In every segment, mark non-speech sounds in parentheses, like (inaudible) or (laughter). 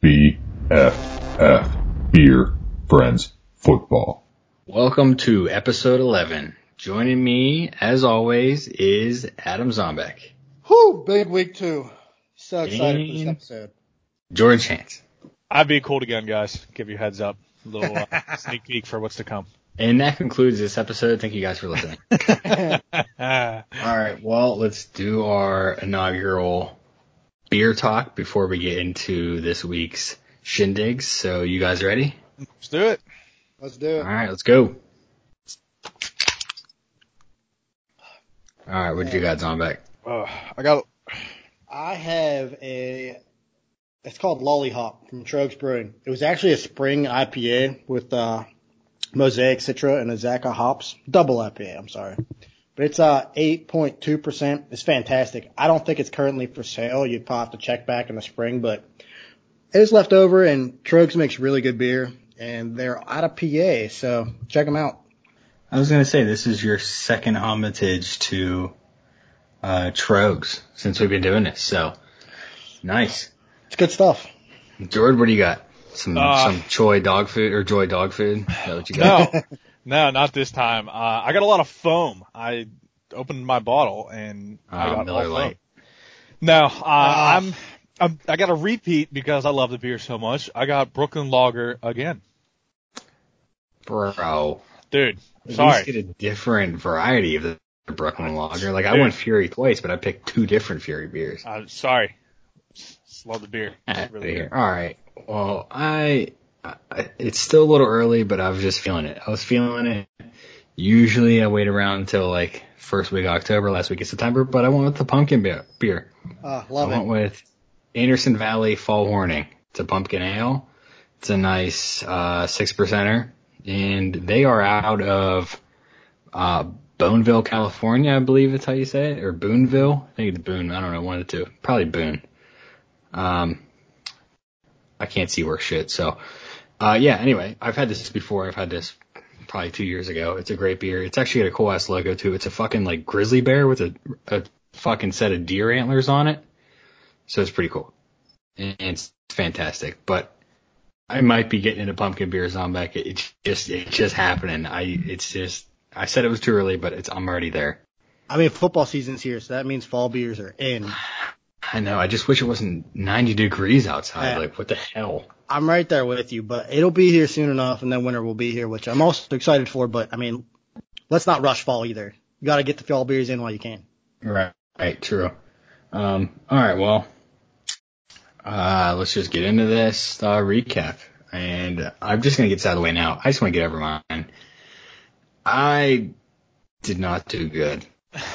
BFF Beer Friends Football. Welcome to episode 11. Joining me, as always, is Adam Zombeck. Whoo, big week two. So excited for this episode. Jordan Chance. I'd be cool again, guys. Give you a heads up. A little uh, (laughs) sneak peek for what's to come. And that concludes this episode. Thank you guys for listening. (laughs) Ah, Alright, well, let's do our inaugural beer talk before we get into this week's shindigs. So you guys ready? Let's do it. Let's do it. Alright, let's go. Alright, what did you got, Zombeck? Uh, I got. I have a, it's called Lollihop from Tröegs Brewing. It was actually a spring IPA with, uh, Mosaic Citra and Azacca hops. Double IPA, I'm sorry. But it's, uh, 8.2%. It's fantastic. I don't think it's currently for sale. You'd probably have to check back in the spring, but it was left over and Tröegs makes really good beer and they're out of PA. So check them out. I was gonna say this is your second homage to uh Tröegs since we've been doing this, so nice. It's good stuff. George, what do you got? Some Uh, some Choi dog food or Joy dog food? Is that what you got? No, (laughs) no, not this time. Uh, I got a lot of foam. I opened my bottle and I Uh, got Miller all foam. No, uh, Ah. I'm, I'm. I got a repeat because I love the beer so much. I got Brooklyn Lager again, Bro. dude. At Sorry. least get a different variety of the Brooklyn Lager. Like I Dude. went Fury twice, but I picked two different Fury beers. Uh, sorry. Just love the beer. Really here. All right. Well, I, I it's still a little early, but I was just feeling it. I was feeling it. Usually I wait around until like first week of October, last week of September, but I went with the pumpkin beer. beer. Uh, I went it. with Anderson Valley Fall Hornin'. It's a pumpkin ale. It's a nice uh six percenter, and they are out of uh Boneville, California, I believe that's how you say it, or Booneville. I think it's Boone. I don't know, one of the two. Probably Boone. Um, I can't see work shit. So, uh, yeah. Anyway, I've had this before. I've had this probably two years ago. It's a great beer. It's actually got a cool ass logo too. It's a fucking like grizzly bear with a, a fucking set of deer antlers on it. So it's pretty cool. And it's fantastic. But I might be getting into pumpkin beer Zombeck. It, it's just, it's just happening. I, it's just, I said it was too early, but it's, I'm already there. I mean, football season's here, so that means fall beers are in. (sighs) I know. I just wish it wasn't 90 degrees outside. Yeah. Like, what the hell? I'm right there with you, but it'll be here soon enough, and then winter will be here, which I'm also excited for. But I mean, let's not rush fall either. You got to get the fall beers in while you can. Right. Right. True. Um, all right. Well, uh, let's just get into this, uh, recap. And I'm just to get this out of the way now. I just want to get over mine. I did not do good.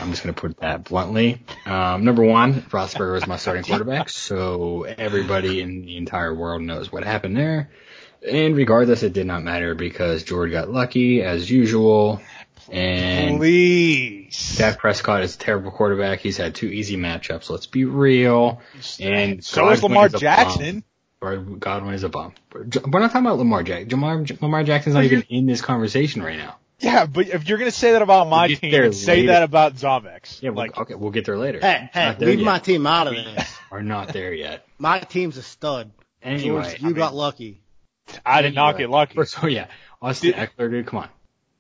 I'm just going to put that bluntly. Um, number one, Roethlisberger was my starting quarterback, so everybody in the entire world knows what happened there. And regardless, it did not matter because George got lucky as usual. And Please. Dak Prescott is a terrible quarterback. He's had two easy matchups. Let's be real. And so is Lamar a Jackson. bum. Godwin is a bum. We're not talking about Lamar Jackson. Lamar, Lamar Jackson's not even in this conversation right now. Yeah, but if you're gonna say that about my We'll team, say later. that about Zovex. Yeah, we'll, like okay, we'll get there later. Hey, hey, leave yet. my team out of this. (laughs) Are not there yet. My team's a stud. Anyway, George, you I got mean, lucky. I did not get lucky. First, oh yeah, Austin Did- Ekeler, dude, come on.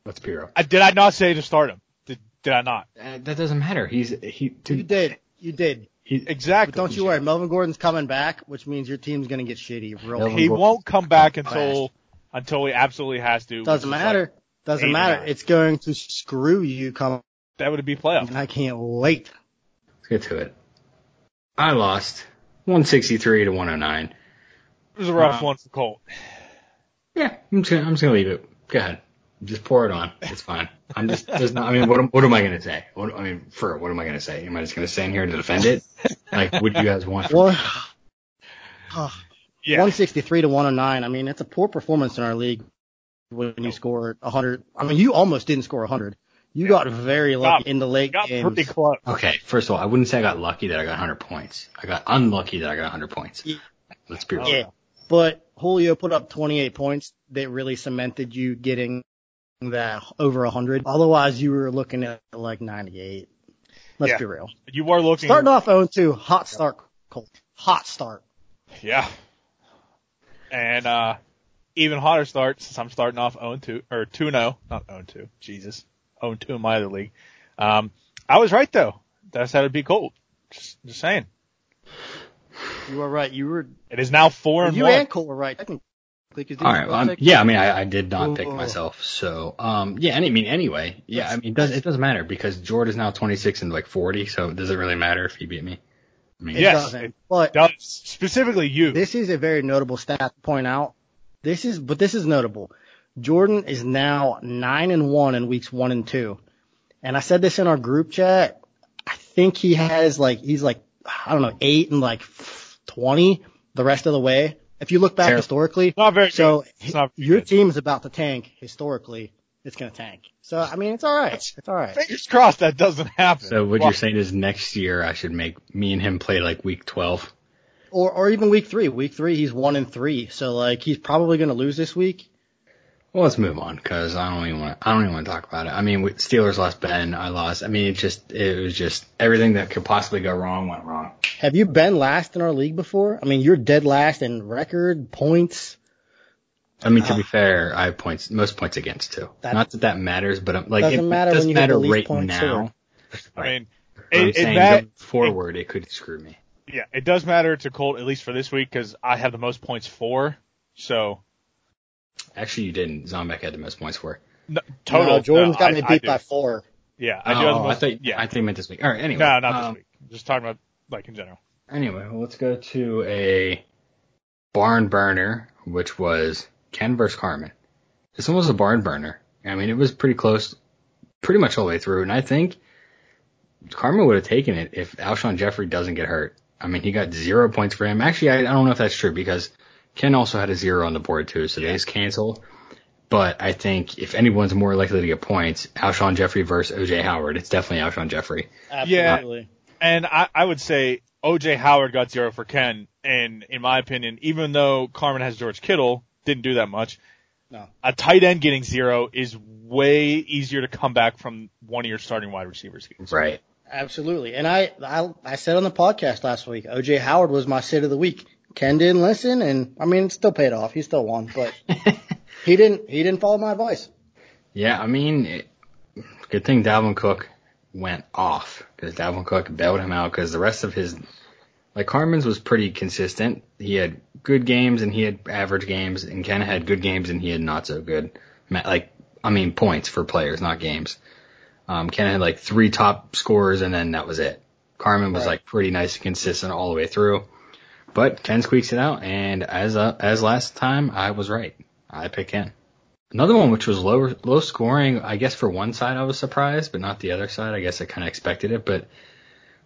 Let's be real. I, did I not say to start him? Did, did I not? Uh, that doesn't matter. He's he. Dude, You did. You did. He, Exactly. But don't you worry. Melvin Gordon's coming back, which means your team's going to get shitty real Melvin he quick. won't come back until until he absolutely has to. Doesn't matter. like- Doesn't eight matter. nine. It's going to screw you come, that would be playoff. and I can't wait. let's get to it. I lost 163 to 109. It was a rough Uh, one for Colt. Yeah, I'm just gonna, I'm just gonna leave it. Go ahead. Just pour it on. It's fine. I'm just, there's not, I mean, what, am- what am I gonna say? What, I mean, for, what am I gonna say? Am I just gonna stand here to defend it? Like, what do you guys want? From One, oh, Yeah. 163 to 109. I mean, it's a poor performance in our league when you score 100. I mean, you almost didn't score 100. You got very lucky Got- in the late Got games. pretty close. Okay, first of all, I wouldn't say I got lucky that I got 100 points. I got unlucky that I got 100 points. Yeah. Let's be real. Yeah. But Julio put up 28 points that really cemented you getting that over 100. Otherwise, you were looking at like 98. Let's Yeah. be real. You were looking. Starting off 0-2, hot start, Colt. Hot start. Yeah. And uh, even hotter start since I'm starting off 0 2 or 2 0, not 0 2. Jesus, 0 2 in my other league. Um, I was right though. That's how it'd be cold. Just, just saying. You were right. You were. It is now four and you one. and Cole were right. Technically, 'cause All right. Well, I'm, yeah, I mean, I, I did not pick myself. So, um, yeah, and I mean, anyway, yeah, I mean, it does it doesn't matter because Jordan is now 26 and like 40. So, it does it really matter if he beat me? I mean, It Yes, doesn't. it But Does specifically you. this is a very notable stat to point out. This is, but this is notable. Jordan is now nine and one in weeks one and two. And I said this in our group chat. I think he has like, he's like, I don't know, eight and like 20 the rest of the way. If you look back Terrible. historically, not very so. It's not very your good. team is about to tank historically. It's going to tank. So, I mean, it's all right. It's all right. Fingers crossed that doesn't happen. So, what Well, you're saying is next year I should make me and him play like week 12. Or, or even week three. Week three, he's one and three. So like, he's probably going to lose this week. Well, let's move on because I don't even want to. I don't even want to talk about it. I mean, Steelers lost Ben, I lost. I mean, it just it was just everything that could possibly go wrong went wrong. Have you been last in our league before? I mean, you're dead last in record points. I mean, to be uh, fair, I have points, most points against too. That- Not that that matters, but I'm, like Doesn't it matter when doesn't you get matter the least right points, now. I mean, But I'm it, saying it, that, going forward, it could screw me. Yeah, it does matter to Colt at least for this week because I have the most points for. So Actually, you didn't. Zombek had the most points for. no, total. No, Jordan's no, got I- me beat by four. Yeah, I do have the oh, most. I thought. yeah, I think you meant this week. All right. Anyway. no, not um, this week. Just talking about like in general. Anyway, well, let's go to a barn burner, which was Ken versus Carmen. This one was a barn burner. I mean, it was pretty close, pretty much all the way through. And I think Carmen would have taken it if Alshon Jeffery doesn't get hurt. I mean, he got zero points for him. Actually, I, I don't know if that's true because Ken also had a zero on the board too, so they just canceled. But I think if anyone's more likely to get points, Alshon Jeffery versus OJ Howard, it's definitely Alshon Jeffery. Absolutely. And I, I would say OJ Howard got zero for Ken. And in my opinion, even though Carmen has George Kittle, didn't do that much. No. A tight end getting zero is way easier to come back from one of your starting wide receivers. Right. Absolutely. And I, I, I said on the podcast last week, OJ Howard was my sit of the week. Ken didn't listen and I mean, it still paid off. He still won, but (laughs) he didn't, he didn't follow my advice. Yeah, I mean, it, good thing Dalvin Cook went off because Dalvin Cook bailed him out because the rest of his, like Carmen's was pretty consistent. He had good games and he had average games, and Ken had good games and he had not so good. Like, I mean, points for players, not games. Um, Ken had like three top scores and then that was it. Carmen was Right. like pretty nice and consistent all the way through. But Ken squeaks it out, and as uh, as last time, I was right. I picked Ken. Another one which was low low scoring, I guess for one side I was surprised, but not the other side. I guess I kind of expected it. But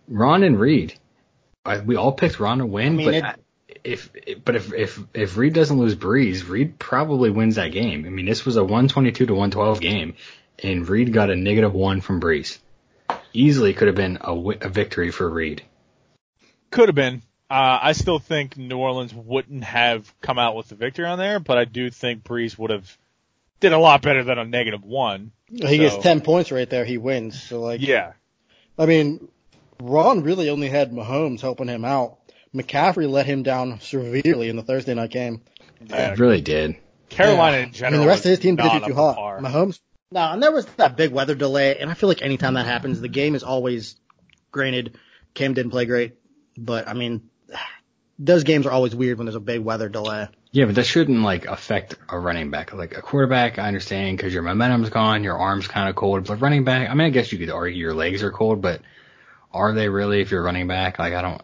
Ron and Reed, I, we all picked Ron to win. I mean, but it- I- if but if if if Reed doesn't lose Brees, Reed probably wins that game. I mean, this was a 122 to 112 game, and Reed got a negative one from Brees. Easily could have been a, victory for Reed. Could have been. Uh, I still think New Orleans wouldn't have come out with the victory on there, but I do think Brees would have did a lot better than a negative one. He gets 10 points right there. He wins. So like, Yeah. I mean, Ron really only had Mahomes helping him out. McCaffrey let him down severely in the Thursday night game. Yeah. It really did. Carolina Yeah. in I mean, the rest of his team did not you too hot. par. Mahomes. No, and there was that big weather delay, and I feel like anytime that happens, the game is always. Granted, Cam didn't play great, but I mean, those games are always weird when there's a big weather delay. Yeah, but that shouldn't like affect a running back. Like a quarterback, I understand because your momentum's gone, your arm's kind of cold. But running back, I mean, I guess you could argue your legs are cold, but are they really if you're running back? Like I don't.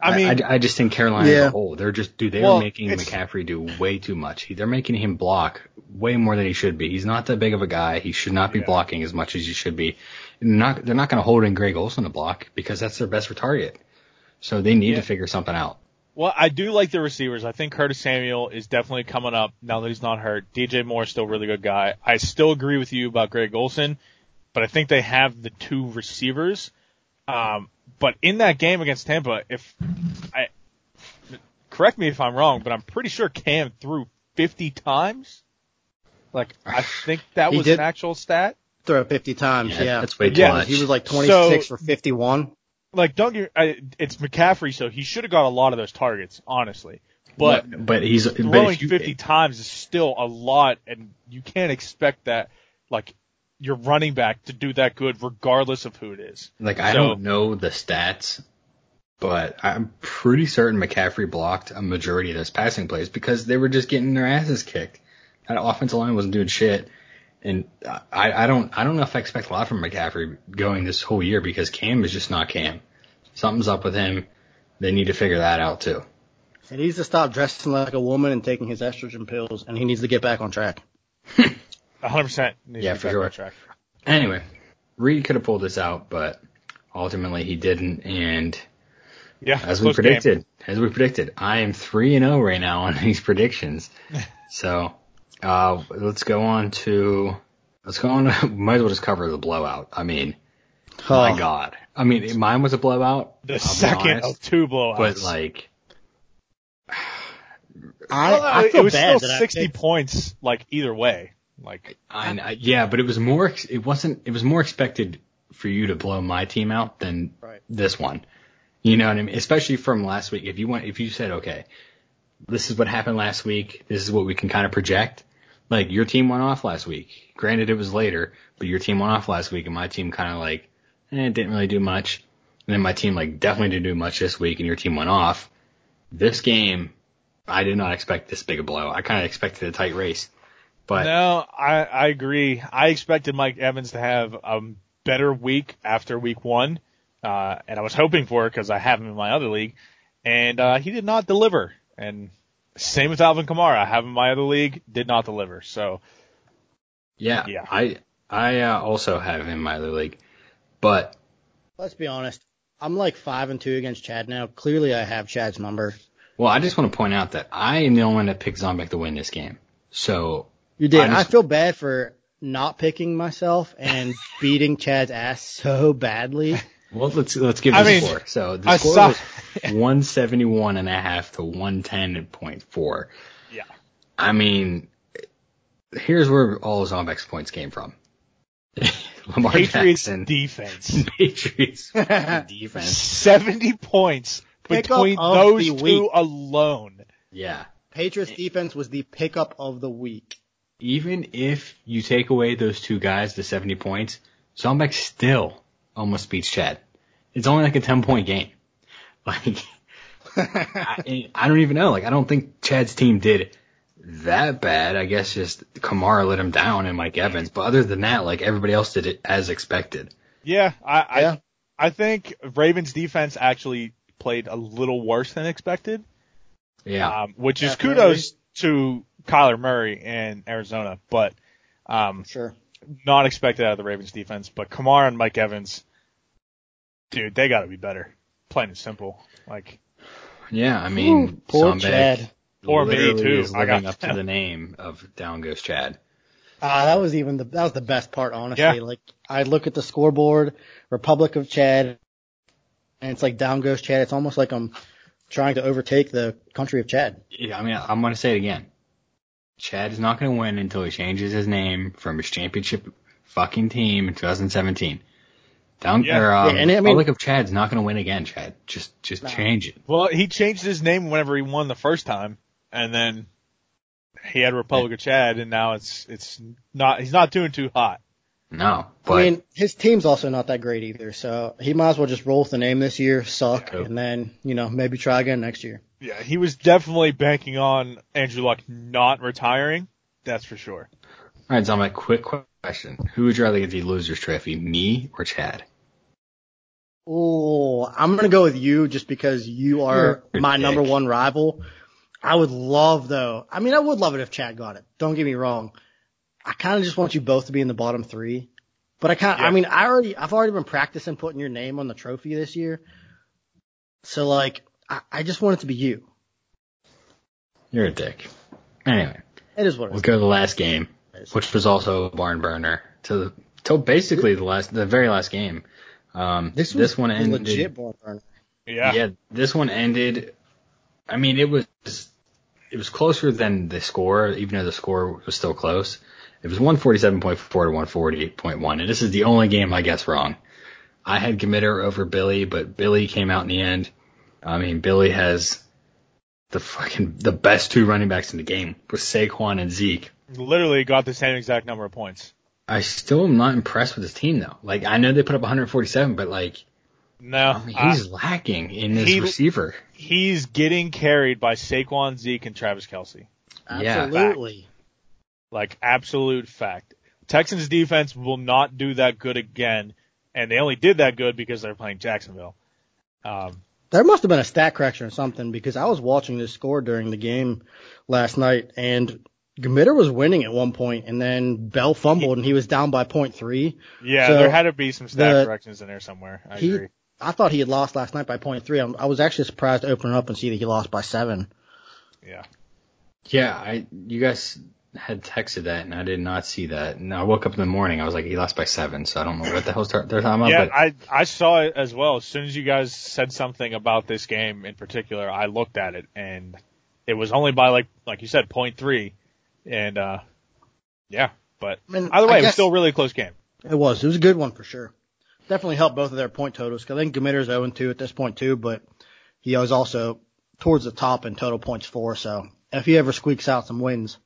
I mean, I, I just think Carolina as a whole, they're just dude, they Well, are making McCaffrey do way too much. He, they're making him block way more than he should be. He's not that big of a guy. He should not be Yeah. blocking as much as he should be. Not they're not going to hold in Greg Olsen to block because that's their best target. So they need Yeah. to figure something out. well, I do like the receivers. I think Curtis Samuel is definitely coming up now that he's not hurt. DJ Moore is still a really good guy. I still agree with you about Greg Olsen, but I think they have the two receivers. Um, but in that game against Tampa, if I correct me if I'm wrong, but I'm pretty sure Cam threw 50 times. Like I think that was an actual stat. Throw 50 times, Yeah, yeah. that's way too Yeah, much. He was like 26 So- for 51. like don't get I, it's McCaffrey, so he should have got a lot of those targets, honestly. But but, but he's throwing if you, 50 times is still a lot, and you can't expect that, like, your running back to do that good regardless of who it is. Like I So- don't know the stats, but I'm pretty certain McCaffrey blocked a majority of those passing plays because they were just getting their asses kicked. That offensive line wasn't doing shit. And I, I don't I don't know if I expect a lot from McCaffrey going this whole year because Cam is just not Cam. Something's up with him. They need to figure that out too. He needs to stop dressing like a woman and taking his estrogen pills, and he needs to get back on track. 100% Yeah, for sure. track. Anyway, Reed could have pulled this out, but ultimately he didn't. And Yeah, as we close game. predicted, as we predicted, I am three and zero right now on (laughs) these predictions. (laughs) so uh, let's go on to let's go on. To, (laughs) might as well just cover the blowout. I mean, my Oh, God. I mean, mine was a blowout. The I'll second honest, of two blowouts. but like, (sighs) I, Well, no, I it feel was bad still that I 60 picked- points, like, either way. Like, I, I yeah, but it was more. ex- It wasn't. It was more expected for you to blow my team out than Right. this one. You know what I mean? Especially from last week. If you went, if you said, okay, this is what happened last week. This is what we can kind of project. Like your team went off last week. Granted, it was later, but your team went off last week, and my team kind of like, eh, didn't really do much. And then my team like definitely didn't do much this week, and your team went off. This game, I did not expect this big a blow. I kind of expected a tight race, but no, I, I agree. I expected Mike Evans to have a better week after week one. Uh, and I was hoping for it because I have him in my other league. And, uh, he did not deliver. And same with Alvin Kamara. I have him in my other league, did not deliver. So, Yeah, Yeah. I I uh, also have him in my other league, but Let's be honest. I'm like five and two against Chad now. Clearly, I have Chad's number. well, I just want to point out that I am the only one that picked Zombek to win this game. So You did. I I, feel bad for not picking myself and (laughs) beating Chad's ass so badly. well, let's let's give I the mean, score. So the I score saw- was (laughs) one seventy one and a half to one ten point four. yeah. I mean, here's where all Zombek's points came from. (laughs) Lamar Patriots Jackson, defense. Patriots defense. 70 points Pickup between those two week. alone. Yeah. Patriots defense was the pickup of the week. Even if you take away those two guys, the 70 points, Zombek still almost beats Chad. It's only like a 10 point game. (laughs) Like, I, (laughs) I don't even know. Like, I don't think Chad's team did that bad. I guess just Kamara let him down and Mike Evans. But other than that, like everybody else did it as expected. Yeah, I, Yeah. I I think Ravens defense actually played a little worse than expected, Yeah. um, which is Definitely. kudos to Kyler Murray in Arizona, but um, Sure. not expected out of the Ravens defense. But Kamara and Mike Evans, dude, they got to be better. Plain and simple. Like, Yeah. I mean, Poor Zombek Chad. Or me, too. is I got- up to (laughs) the name of Down Goes Chad. Ah, that was even the that was the best part, honestly. Yeah. Like I look at the scoreboard, Republic of Chad, and it's like down goes Chad. It's almost like I'm trying to overtake the country of Chad. Yeah, I mean, I'm going to say it again. Chad is not going to win until he changes his name from his championship fucking team in 2017. Down Yeah. or, um, Yeah, and I mean- Republic of Chad's not going to win again, Chad. Just, just change it. well, he changed his name whenever he won the first time, and then he had Republic of Chad, and now it's it's not. He's not doing too hot. No, but I mean, his team's also not that great either, so he might as well just roll with the name this year, suck, Yeah. and then you know maybe try again next year. Yeah, he was definitely banking on Andrew Luck not retiring. That's for sure. all right, so my quick question: Who would you rather get the losers trophy, me or Chad? Oh, I'm gonna go with you just because you are You're my dick. number one rival. I would love though. I mean, I would love it if Chad got it. Don't get me wrong. I kind of just want you both to be in the bottom three. But I kind of, Yeah. I mean, I already, I've already been practicing putting your name on the trophy this year. So like, I, I just want it to be you. You're a dick. Anyway, It is what it we'll is. go to the last game, which was also a barn burner to the, to basically the last, the very last game. Um, This, this one ended. legit ball burner. Yeah. Yeah, this one ended. I mean, it was it was closer than the score, even though the score was still close. It was 147.4 to 148.1, and this is the only game I guess wrong. I had Gemitter over Billy, but Billy came out in the end. I mean, Billy has the fucking the best two running backs in the game with Saquon and Zeke. Literally got the same exact number of points. I still am not impressed with his team though. Like I know they put up 147, but like No, I mean, I- he's lacking in his he- receiver. he's getting carried by Saquon, Zeke, and Travis Kelce. Yeah. Absolutely. Like absolute fact. Texans defense will not do that good again, and they only did that good because they're playing Jacksonville. Um, There must have been a stat correction or something because I was watching this score during the game last night and Gamitter was winning at one point and then Bell fumbled and he was down by point three. yeah, So, there had to be some stat the- corrections in there somewhere. I He- agree. I thought he had lost last night by point three. I'm- I was actually surprised to open it up and see that he lost by seven. Yeah. Yeah, I you guys had texted that and I did not see that. And I woke up in the morning, I was like, he lost by seven, so I don't know what the hell they're talking about. Yeah, but I I saw it as well. As soon as you guys said something about this game in particular, I looked at it and it was only by like like you said, point three. And uh yeah, but I mean, either way, I it was guess- still a really close game. It was. It was a good one for sure. Definitely helped both of their point totals. Cause I think Gamitter's 0 2 at this point too, but he was also towards the top in total points for. So if he ever squeaks out some wins,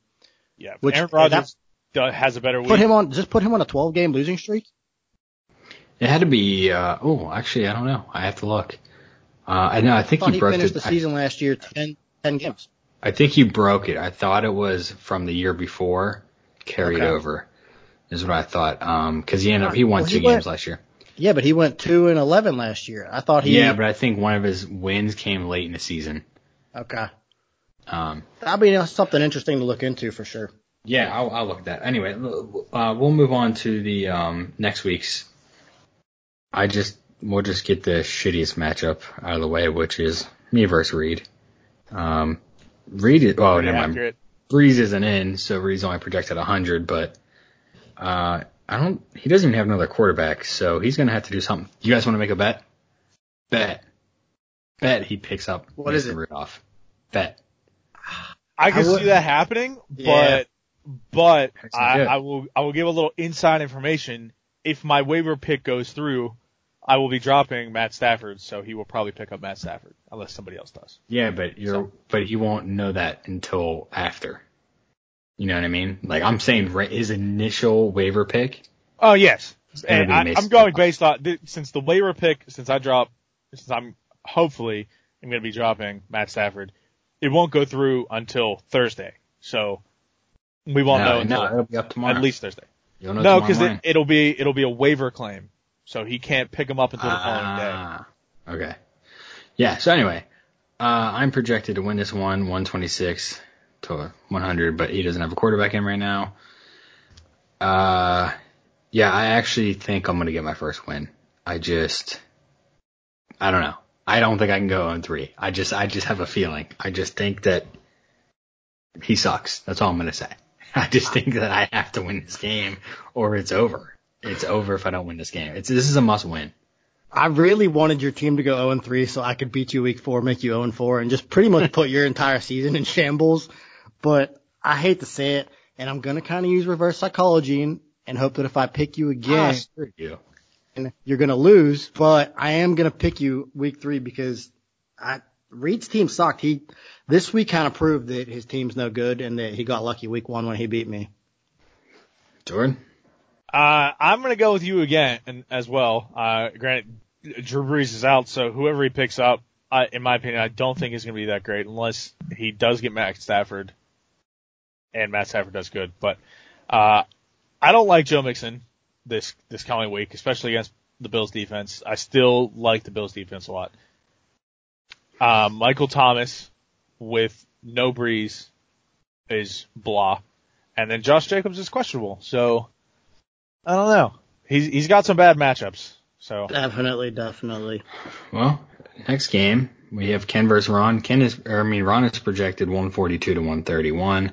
Yeah. Which- Aaron that- Rodgers do- has a better week. put him on. Just put him on a 12 game losing streak. it had to be. Uh, oh, actually, I don't know. I have to look. Uh, I know. I think thought he he broke finished it. the season last year 10, 10 games. I, I think he broke it. I thought it was from the year before carried Okay. over. Is what I thought. Um, because he ended up he won Well, two he went- games last year. Yeah, but he went two and 11 last year. I thought he. yeah, but I think one of his wins came late in the season. okay. Um, That'd be something interesting to look into for sure. Yeah, I'll, I'll look at that. Anyway, uh, we'll move on to the um, next week's. I just we'll just get the shittiest matchup out of the way, which is me versus Reed. Um, Reed, is, oh, Pretty never mind. Brees isn't in, so Reed's only projected 100, but uh, I don't. He doesn't even have another quarterback, so he's gonna have to do something. You guys want to make a bet? Bet. Bet he picks up What is Mason it? Rudolph. Bet. I can I would- see that happening, Yeah. but but I. I will I will give a little inside information. If my waiver pick goes through, I will be dropping Matt Stafford, so he will probably pick up Matt Stafford unless somebody else does. Yeah, but you're, So- but he won't know that until after. You know what I mean? Like I'm saying, his initial waiver pick. Oh yes, and I, I'm going based on since the waiver pick since I drop since I'm hopefully I'm going to be dropping Matt Stafford. It won't go through until Thursday, so we won't know no, until no, it'll be up tomorrow. at least Thursday. You'll know No, because it, it'll be it'll be a waiver claim, so he can't pick him up until the following day. Ah, okay. Yeah. So anyway, uh, I'm projected to win this one, 126 to 100, but he doesn't have a quarterback in right now. Uh, yeah, I actually think I'm gonna get my first win. I just, I don't know. I don't think I can go on three. I just, I just have a feeling. I just think that he sucks. That's all I'm gonna say. (laughs) I just think that I have to win this game or it's over. It's over if I don't win this game. It's, this is a must win. I really wanted your team to go 0 and 3 so I could beat you week four, make you 0 and 4, and just pretty much put your entire season in shambles. But I hate to say it, and I'm gonna kind of use reverse psychology and, and hope that if I pick you Ah, again, you. You're gonna lose. But I am gonna pick you week three because I Reed's team sucked. He this week kind of proved that his team's no good and that he got lucky week one when he beat me. Jordan? Uh, I'm gonna go with you again and as well. Uh, granted, Drew Brees is out, so whoever he picks up, I, in my opinion, I don't think is gonna be that great unless he does get Matt Stafford, and Matt Stafford does good. But uh, I don't like Joe Mixon this this coming week, especially against the Bills defense. I still like the Bills defense a lot. Uh, Michael Thomas with no Brees is blah, and then Josh Jacobs is questionable. So I don't know. He's he's got some bad matchups. So Definitely, definitely. Well, next game we have Ken versus Ron. Ken is, or I mean, Ron is projected 142 to 131.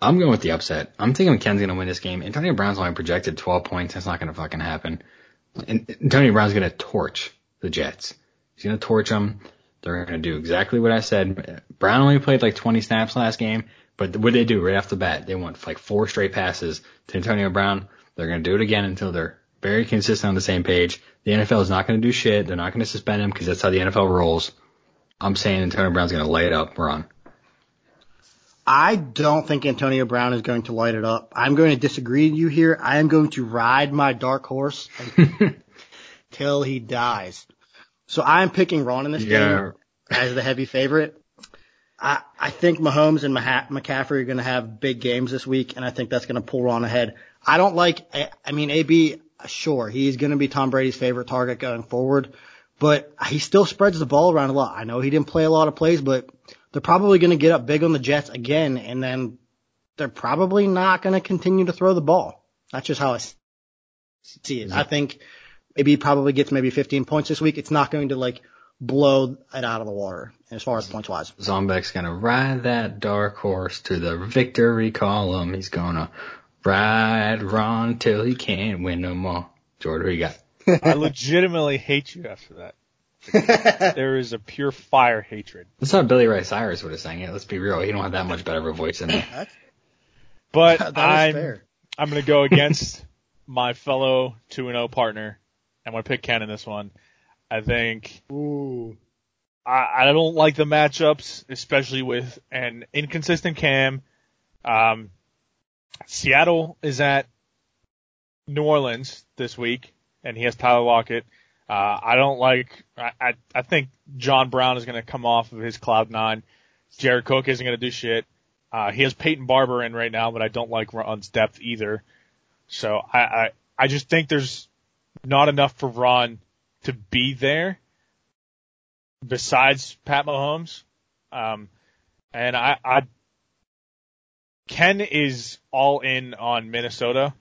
I'm going with the upset. I'm thinking Ken's gonna win this game. Antonio Brown's only projected 12 points. That's not gonna fucking happen. And Antonio Brown's gonna torch the Jets. He's gonna torch them. They're gonna do exactly what I said. Brown only played like 20 snaps last game, but what they do right off the bat? They went like four straight passes to Antonio Brown. They're gonna do it again until they're very consistent on the same page. The NFL is not gonna do shit. They're not gonna suspend him because that's how the NFL rolls. I'm saying Antonio Brown's going to light up Ron. I don't think Antonio Brown is going to light it up. I'm going to disagree with you here. I am going to ride my dark horse (laughs) until he dies. So I'm picking Ron in this Yeah. game as the heavy favorite. I, I think Mahomes and Maha- McCaffrey are going to have big games this week, and I think that's going to pull Ron ahead. I don't like, I, I mean, AB, sure, he's going to be Tom Brady's favorite target going forward, but he still spreads the ball around a lot. I know he didn't play a lot of plays, but they're probably going to get up big on the Jets again, and then they're probably not going to continue to throw the ball. That's just how I s- see it. I think maybe he probably gets maybe 15 points this week. It's not going to like blow it out of the water as far as points wise. Zombek's going to ride that dark horse to the victory column. He's going to ride Ron till he can't win no more. Jordan, who you got? (laughs) I legitimately hate you after that. (laughs) There is a pure fire hatred. That's not Billy Ray Cyrus would have sang it. Let's be real. He don't have that much better of a voice than me. But that is I'm fair. I'm gonna go against (laughs) my fellow two and zero partner. I'm gonna pick Ken in this one. I think Ooh. I, I don't like the matchups, especially with an inconsistent Cam. Um, Seattle is at New Orleans this week, and he has Tyler Lockett. Uh, I don't like. I, I think John Brown is going to come off of his cloud nine. Jared Cook isn't going to do shit. Uh, he has Peyton Barber in right now, but I don't like Ron's depth either. So I, I I just think there's not enough for Ron to be there besides Pat Mahomes. Um, and I, I, Ken is all in on Minnesota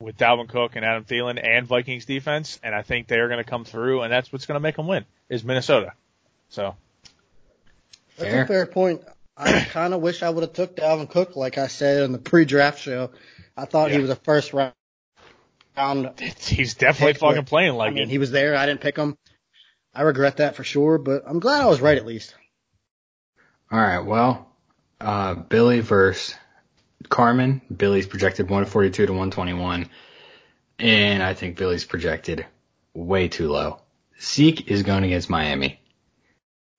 with Dalvin Cook and Adam Thielen and Vikings defense, and I think they're going to come through, and that's what's going to make them win is Minnesota. So That's Fair. a fair point. I (clears throat) kind of wish I would have took Dalvin Cook, like I said in the pre-draft show. I thought he was a first round. round he's definitely fucking but, playing I like mean, it. he was there. I didn't pick him. I regret that for sure, but I'm glad I was right at least. All right. Well, uh, Billy versus Carmen. Billy's projected 142 to 121. And I think Billy's projected way too low. Zeke is going against Miami.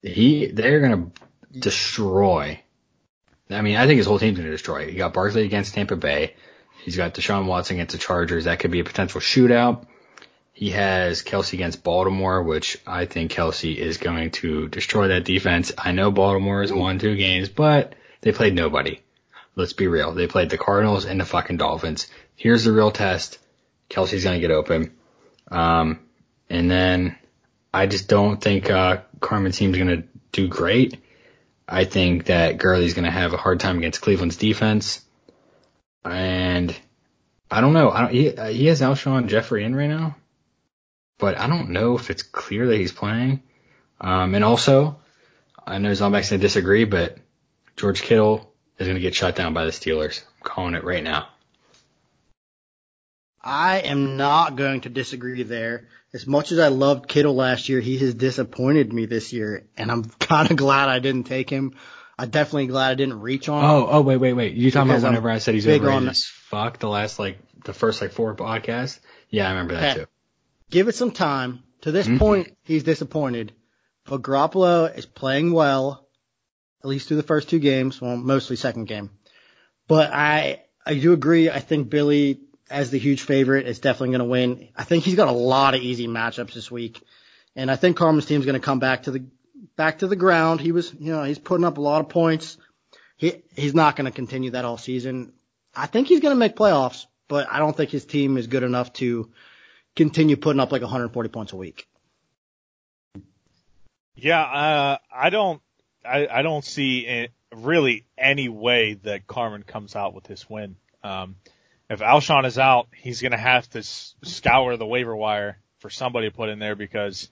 He, they're going to destroy. I mean, I think his whole team's going to destroy. He got Barkley against Tampa Bay. He's got Deshaun Watson against the Chargers. That could be a potential shootout. He has Kelce against Baltimore, which I think Kelce is going to destroy that defense. I know Baltimore has won two games, but they played nobody. Let's be real. They played the Cardinals and the fucking Dolphins. Here's the real test. Kelce's going to get open. Um, and then I just don't think, uh, Carmen's team's going to do great. I think that Gurley's going to have a hard time against Cleveland's defense. And I don't know. I don't, he, uh, he has Alshon Jeffery in right now, but I don't know if it's clear that he's playing. Um, and also, I know Zombek's going to disagree, but George Kittle is going to get shut down by the Steelers. I'm calling it right now. I am not going to disagree there. As much as I loved Kittle last year, he has disappointed me this year, and I'm (laughs) kind of glad I didn't take him. I'm definitely glad I didn't reach on him. Oh, oh, wait, wait, wait. You talking about Because I'm whenever I said he's overrated on- as fuck the last, like, the first, like, four podcasts? Yeah, I remember that too. Give it some time. To this Mhm. point, he's disappointed, but Garoppolo is playing well, at least through the first two games, well, mostly second game. But I, I do agree. I think Billy, as the huge favorite, is definitely going to win. I think he's got a lot of easy matchups this week, and I think Carmen's team's going to come back to the back to the ground. He was, you know, he's putting up a lot of points. He he's not going to continue that all season. I think he's going to make playoffs, but I don't think his team is good enough to continue putting up like 140 points a week. Yeah, uh, I don't, I, I don't see it, really any way that Carmen comes out with this win. Um, if Alshon is out, he's going to have to s- scour the waiver wire for somebody to put in there because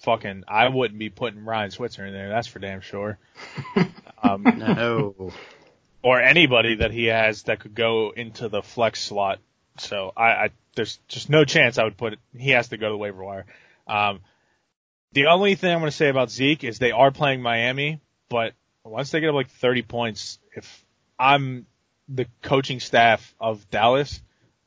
fucking I wouldn't be putting Ryan Switzer in there. That's for damn sure. (laughs) Um, No. or anybody that he has that could go into the flex slot. So I, I there's just no chance I would put it. He has to go to the waiver wire. Um, the only thing I'm going to say about Zeke is they are playing Miami, but once they get up like 30 points, if I'm the coaching staff of Dallas,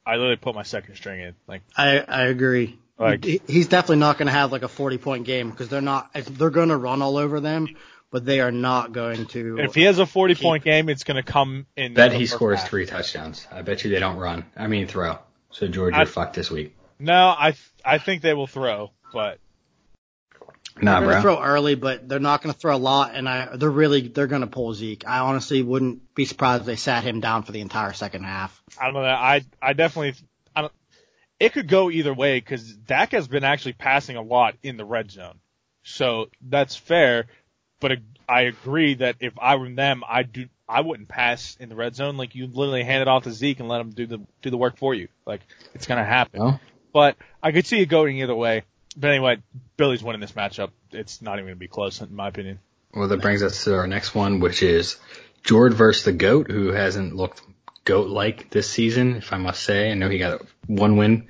I literally put my second string in. Like I I agree. Like he's definitely not going to have like a 40 point game because they're not. They're going to run all over them, but they are not going to. if he has a 40 point game, it's going to come in. Bet the he first scores half. three touchdowns. I bet you they don't run. I mean throw. So George, you're fucked this week. No, I I think they will throw, but Nah, they're going to bro. throw early, but they're not going to throw a lot. And I, they're really they're going to pull Zeke. I honestly wouldn't be surprised if they sat him down for the entire second half. I don't know. I I definitely I don't. It could go either way because Dak has been actually passing a lot in the red zone, so that's fair. But I agree that if I were them, I do I wouldn't pass in the red zone. Like you literally hand it off to Zeke and let him do the do the work for you. Like it's gonna happen. Well, But I could see it going either way. But anyway, Billy's winning this matchup. It's not even gonna be close in my opinion. well, that brings us to our next one, which is George versus the Goat, who hasn't looked goat-like this season, if I must say. I know he got one win,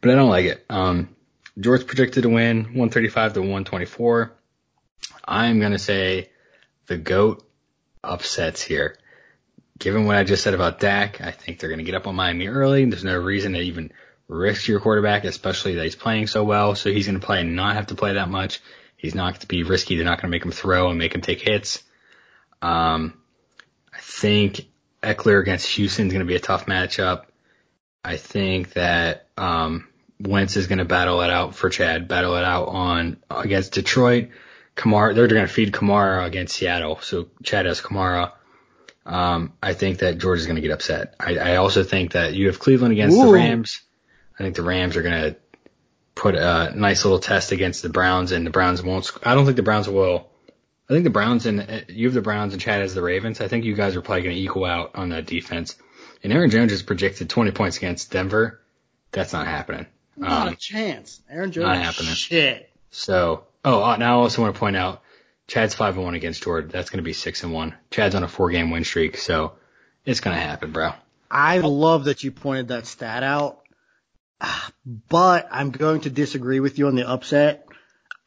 but I don't like it. Um, George predicted to win 135 to 124. I'm gonna say the Goat upsets here. Given what I just said about Dak, I think they're gonna get up on Miami early. There's no reason to even risk your quarterback, especially that he's playing so well. So he's gonna play and not have to play that much. He's not going to be risky. They're not going to make him throw and make him take hits. Um, I think Ekeler against Houston is going to be a tough matchup. I think that um, Wentz is going to battle it out for Chad, battle it out on against Detroit. Kamara, they're going to feed Kamara against Seattle, so Chad has Kamara. Um, I think that George is going to get upset. I, I also think that you have Cleveland against the Rams. I think the Rams are going to put a nice little test against the Browns, and the Browns won't. sc- I don't think the Browns will. I think the Browns and uh, you have the Browns and Chad has the Ravens. I think you guys are probably going to equal out on that defense. And Aaron Jones has projected 20 points against Denver. That's not happening. Not Um, a chance. Aaron Jones. not happening. Shit. so, oh, uh, now I also want to point out Chad's five and one against Jordan. That's going to be six and one. Chad's on a four game win streak, so it's going to happen, bro. I love that you pointed that stat out, but I'm going to disagree with you on the upset.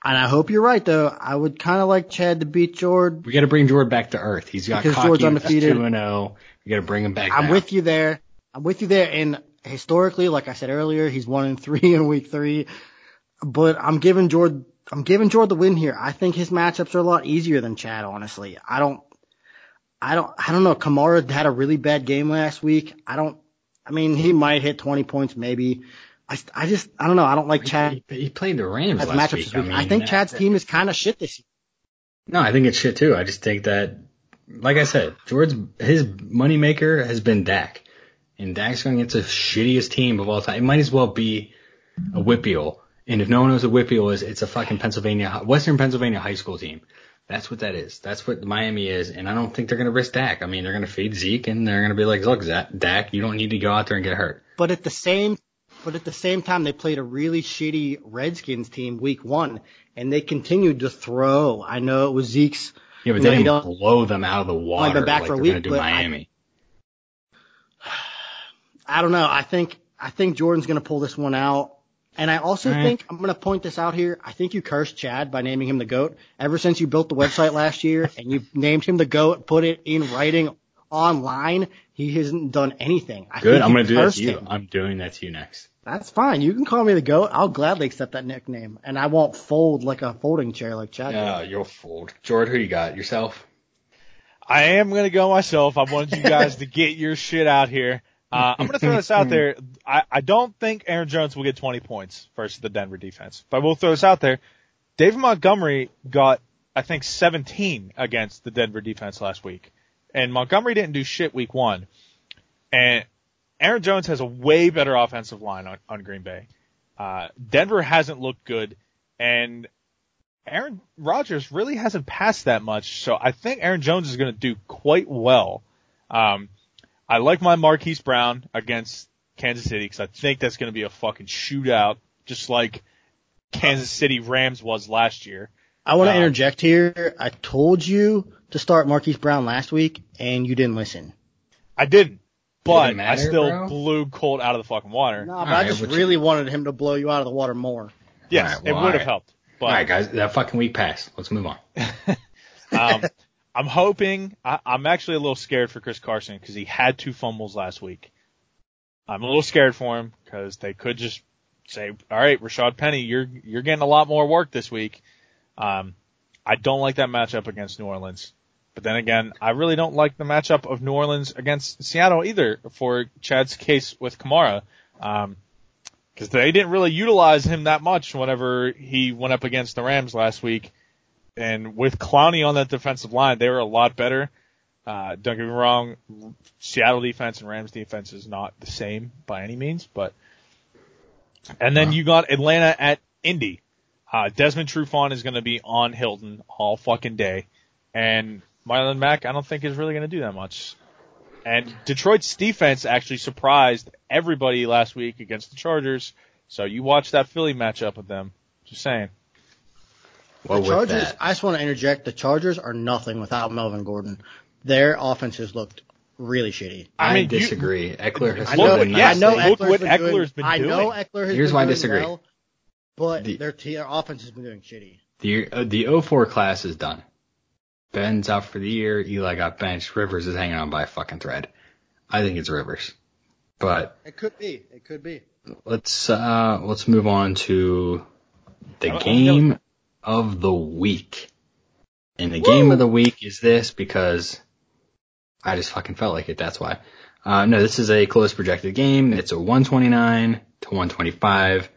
And I hope you're right though. I would kind of like Chad to beat Jord. We got to bring Jordan back to earth. He's got Because cocky Jordan's undefeated. two and zero. We got to bring him back. I'm down. with you there. I'm with you there. And historically, like I said earlier, he's one and three (laughs) in week three. But I'm giving Jord, I'm giving Jord the win here. I think his matchups are a lot easier than Chad, honestly. I don't, I don't, I don't know. Kamara had a really bad game last week. I don't, I mean, he might hit 20 points maybe. I, I just, I don't know. I don't like Chad He, he played the Rams last week. I, mean, think Chad's team is kind of shit this year. No, I think it's shit too. I just think that, like I said, George's his moneymaker has been Dak, and Dak's going against the shittiest team of all time. It might as well be a Whippeal. And if no one knows what Whippeal is, it's a fucking Pennsylvania, Western Pennsylvania high school team. That's what that is. That's what Miami is. And I don't think they're going to risk Dak. I mean, they're going to feed Zeke and they're going to be like, look, Dak, you don't need to go out there and get hurt. But at the same, but at the same time, they played a really shitty Redskins team week one, and they continued to throw. I know it was Zeke's. Yeah, but they didn't blow them out of the water been back like for a week, going to but I- Miami. (sighs) I don't know. I think I think Jordan's gonna pull this one out. And I also All right. think I'm gonna point this out here. I think you cursed Chad by naming him the goat. Ever since you built the website last year and you named him the goat, put it in writing online, he hasn't done anything. I Good. think I'm going to do that to you. him. I'm doing that to you next. That's fine. You can call me the goat. I'll gladly accept that nickname, and I won't fold like a folding chair like Chad. did. Yeah, you're fold. George, who you got? Yourself? I am going to go myself. I wanted you guys to get your shit out here. Uh, I'm going to throw this out (laughs) there. I, I don't think Aaron Jones will get 20 points versus the Denver defense, but we'll throw this out there. David Montgomery got, I think, 17 against the Denver defense last week. And Montgomery didn't do shit week one. And Aaron Jones has a way better offensive line on, on Green Bay. Uh, Denver hasn't looked good. And Aaron Rodgers really hasn't passed that much, so I think Aaron Jones is going to do quite well. Um, I like my Marquise Brown against Kansas City because I think that's going to be a fucking shootout, just like Kansas City Rams was last year. I want to Uh, interject here. I told you to start Marquise Brown last week, and you didn't listen. I didn't, but Didn't matter, I still bro? blew Colt out of the fucking water. No, but All I just what you- really wanted him to blow you out of the water more. Yes, All right, well, it would have all right. helped. But All right, guys, that fucking week passed. Let's move on. (laughs) (laughs) um, I'm hoping. I, I'm actually a little scared for Chris Carson because he had two fumbles last week. I'm a little scared for him because they could just say, all right, Rashaad Penny, you're you're getting a lot more work this week. Um, I don't like that matchup against New Orleans. But then again, I really don't like the matchup of New Orleans against Seattle either for Chad's case with Kamara. Um, cause they didn't really utilize him that much whenever he went up against the Rams last week. And with Clowney on that defensive line, they were a lot better. Uh, don't get me wrong, Seattle defense and Rams defense is not the same by any means, but, and then you got Atlanta at Indy. Uh, Desmond Trufant is going to be on Hilton all fucking day. And Marlon Mack, I don't think is really going to do that much. And Detroit's defense actually surprised everybody last week against the Chargers. So you watch that Philly matchup with them. Just saying. Well, the Chargers, with that, I just want to interject. The Chargers are nothing without Melvin Gordon. Their offense has looked really shitty. I, I mean, you- disagree. Ekeler has I still know, been yes, I know look Ekeler's what been Ekeler's doing, been I know. Ekeler has Here's been why I disagree. well, but The- their, te- their offense has been doing shitty. The uh, the 04 class is done. Ben's out for the year. Eli got benched. Rivers is hanging on by a fucking thread. I think it's Rivers. But It could be. It could be. let's uh let's move on to the game of the week. And the game of the week is this because I just fucking felt like it. That's why. Uh, no, this is a close projected game. It's a 129 to 125.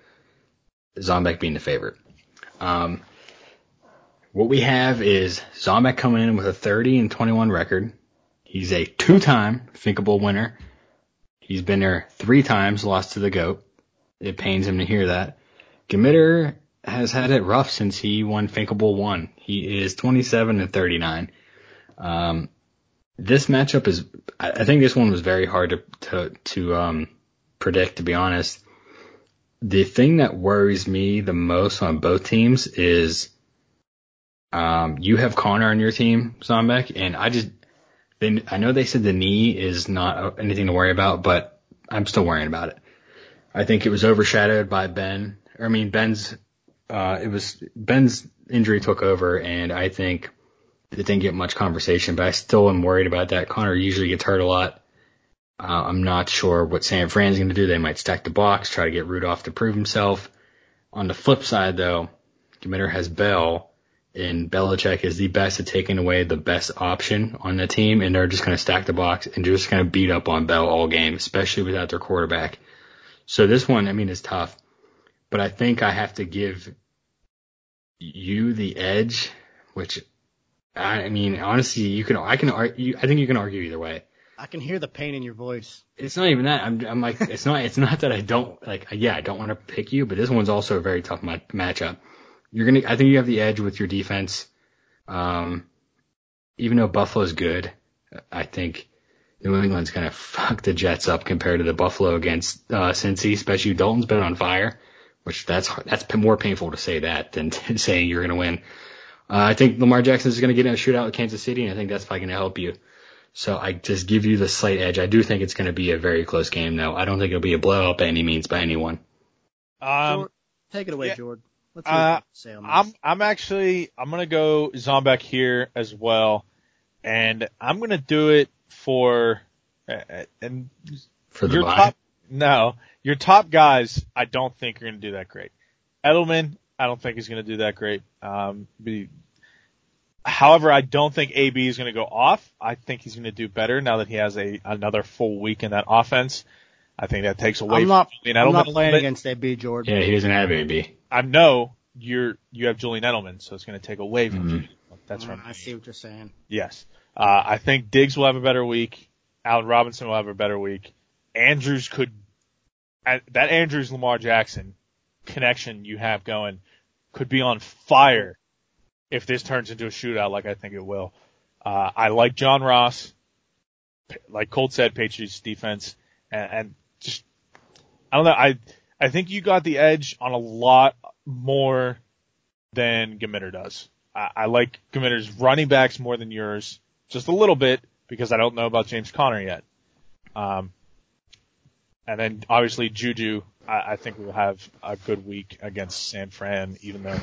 Zombek being the favorite. Um, what we have is Zombek coming in with a 30 and 21 record. He's a two-time thinkable winner. He's been there three times, lost to the GOAT. It pains him to hear that. Gemitter has had it rough since he won Thinkable 1. He is 27 and 39. Um, this matchup is, I think this one was very hard to, to, to, um, predict, to be honest. The thing that worries me the most on both teams is, um, you have Conner on your team, Zombek, and I just, they, I know they said the knee is not anything to worry about, but I'm still worrying about it. I think it was overshadowed by Ben. Or, I mean, Ben's, uh, it was, Ben's injury took over and I think it didn't get much conversation, but I still am worried about that. Conner usually gets hurt a lot. Uh, I'm not sure what San Fran's going to do. They might stack the box, try to get Rudolph to prove himself. On the flip side, though, Committer has Bell, and Belichick is the best at taking away the best option on the team, and they're just going to stack the box and just going to beat up on Bell all game, especially without their quarterback. So this one, I mean, is tough, but I think I have to give you the edge, which I mean, honestly, you can, I can, ar- you, I think you can argue either way. I can hear the pain in your voice. It's not even that. I'm, I'm like, it's not, it's not that I don't like, yeah, I don't want to pick you, but this one's also a very tough ma- matchup. You're gonna, I think you have the edge with your defense. Um, even though Buffalo's good, I think New England's gonna fuck the Jets up compared to the Buffalo against uh, Cincy, especially Dalton's been on fire, which that's that's more painful to say that than (laughs) saying you're gonna win. Uh, I think Lamar Jackson is gonna get in a shootout with Kansas City, and I think that's probably gonna help you. So I just give you the slight edge. I do think it's going to be a very close game, though. I don't think it'll be a blowout by any means by anyone. Um, Jord- take it away, yeah. Jordan. Let's hear what you Uh, say on this. I'm I'm actually I'm gonna go Zombek here as well, and I'm gonna do it for uh, and For the your bye. top no your top guys I don't think are gonna do that great. Edelman I don't think he's gonna do that great. Um, be, however, I don't think AB is gonna go off. I think he's gonna do better now that he has a another full week in that offense. I think that takes away I'm not, from Julian I'm Edelman not a playing bit. against AB, Jordan. Yeah, he doesn't have AB. I know you're you have Julian Edelman, so it's going to take away from Mhm. Julian. That's right. I see what you're saying. Yes, uh, I think Diggs will have a better week. Allen Robinson will have a better week. Andrews could that Andrews Lamar Jackson connection you have going could be on fire if this turns into a shootout like I think it will. Uh, I like John Ross, like Colt said, Patriots defense, and, and just I don't know. I I think you got the edge on a lot more than Gemitter does. I, I like Gemitter's running backs more than yours, just a little bit because I don't know about James Conner yet. Um, and then obviously Juju, I, I think will have a good week against San Fran, even though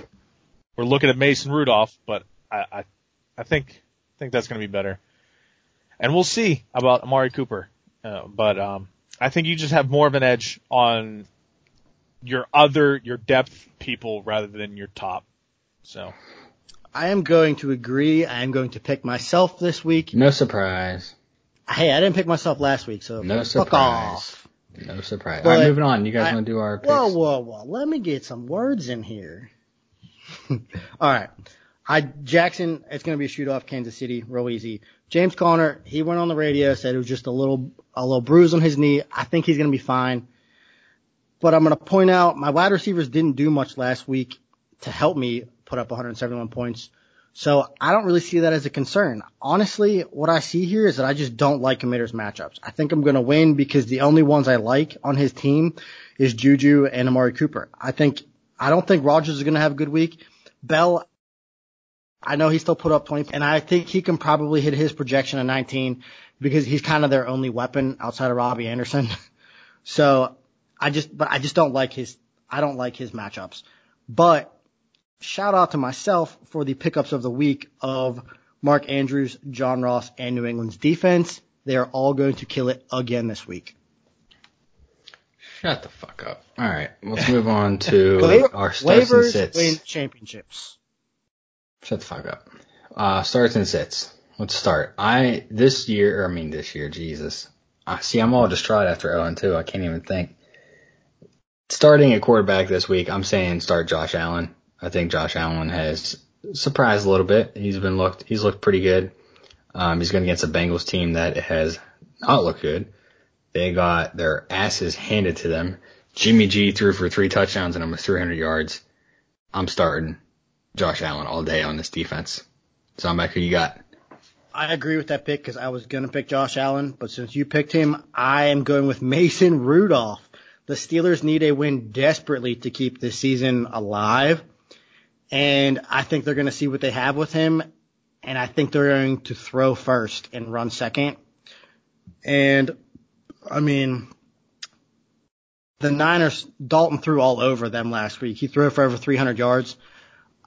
we're looking at Mason Rudolph, but I, I, I think, I think that's going to be better. And we'll see about Amari Cooper. Uh, but, um, I think you just have more of an edge on your other your depth people rather than your top. So I am going to agree. I am going to pick myself this week. No surprise. Hey, I didn't pick myself last week, so No fuck surprise. off. No surprise. But All right, moving on. You guys want to do our picks? Whoa, whoa, whoa. Let me get some words in here. (laughs) All right. I Jackson, it's going to be a shoot off Kansas City, real easy. James Conner, he went on the radio, said it was just a little, a little bruise on his knee. I think he's going to be fine. But I'm going to point out my wide receivers didn't do much last week to help me put up 171 points. So I don't really see that as a concern. Honestly, what I see here is that I just don't like committers matchups. I think I'm going to win because the only ones I like on his team is Juju and Amari Cooper. I think, I don't think Rodgers is going to have a good week. Bell, I know he still put up 20 and I think he can probably hit his projection of 19 because he's kind of their only weapon outside of Robbie Anderson. (laughs) so I just, but I just don't like his, I don't like his matchups. But shout out to myself for the pickups of the week of Mark Andrews, John Ross, and New England's defense. They are all going to kill it again this week. Shut the fuck up. All right, let's move on to (laughs) our starts and sits. win championships. Shut the fuck up. Uh, starts and sits. Let's start. I this year, or I mean this year, Jesus. I see. I'm all distraught after 0 and 2. I can't even think. Starting at quarterback this week, I'm saying start Josh Allen. I think Josh Allen has surprised a little bit. He's been looked. He's looked pretty good. Um, he's going against a Bengals team that has not looked good. They got their asses handed to them. Jimmy G threw for three touchdowns and almost 300 yards. I'm starting Josh Allen all day on this defense. Zombek, who you got? I agree with that pick because I was going to pick Josh Allen, but since you picked him, I am going with Mason Rudolph. The Steelers need a win desperately to keep this season alive. And I think they're going to see what they have with him. And I think they're going to throw first and run second. And I mean, the Niners, Dalton threw all over them last week. He threw for over 300 yards.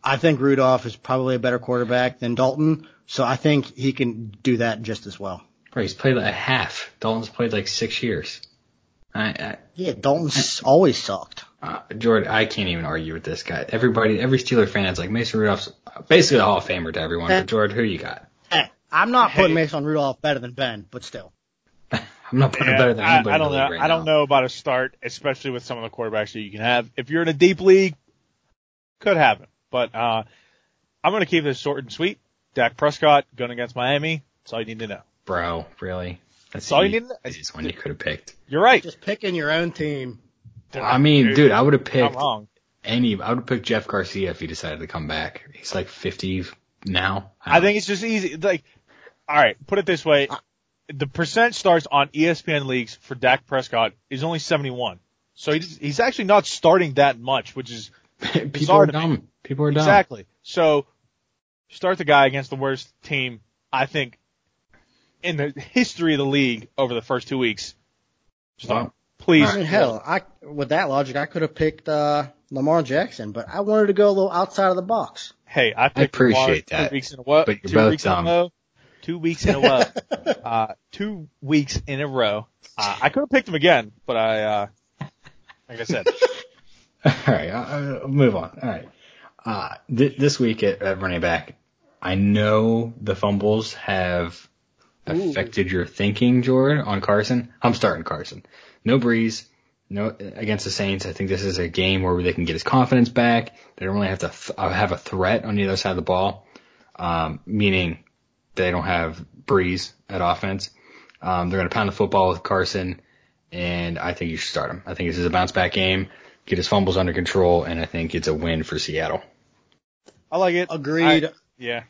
I think Rudolph is probably a better quarterback than Dalton, so I think he can do that just as well. Bro, he's played like a half. Dalton's played like six years. I, I Yeah, Dalton's always sucked. Uh, Jordan, I can't even argue with this guy. Everybody, every Steeler fan is like Mason Rudolph's basically a Hall of Famer to everyone. But Jordan, who you got? Hey, I'm not putting Mason Rudolph better than Ben, but still. (laughs) I'm not putting Yeah, better than anybody. I don't know. right I don't now. know about a start, especially with some of the quarterbacks that you can have. If you're in a deep league, could happen. But uh, I'm going to keep this short and sweet. Dak Prescott going against Miami. That's all you need to know. Bro, really? That's That's all you need to know. easiest one you could have picked. You're right. Just picking your own team. I mean, dude, I would have picked wrong. any. I would have picked Jeff Garcia if he decided to come back. He's like 50 now. I think it's just easy. Like, all right, put it this way: the percent starts on ESPN leagues for Dak Prescott is only 71. So he's he's actually not starting that much, which is (laughs) people are to me. dumb. People are dumb. exactly. So start the guy against the worst team I think in the history of the league over the first two weeks. Start, Wow. Please. I mean, hell, I with that logic, I could have picked uh, Lamar Jackson, but I wanted to go a little outside of the box. Hey, I picked appreciate Lamar that, Two weeks in a row. but you're two both weeks dumb. in a row. Two weeks in a row. (laughs) uh, two weeks in a row. Uh, I could have picked him again, but I, uh, like I said, (laughs) All right, I'll, I'll move on. All right. Uh, th- this week at, at running back, I know the fumbles have affected your thinking, Jordan, on Carson. I'm starting Carson. No Brees. No against the Saints. I think this is a game where they can get his confidence back. They don't really have to th- uh, have a threat on the other side of the ball, um, meaning they don't have Brees at offense. Um, they're going to pound the football with Carson, and I think you should start him. I think this is a bounce back game, get his fumbles under control, and I think it's a win for Seattle. I like it. Agreed. I- yeah.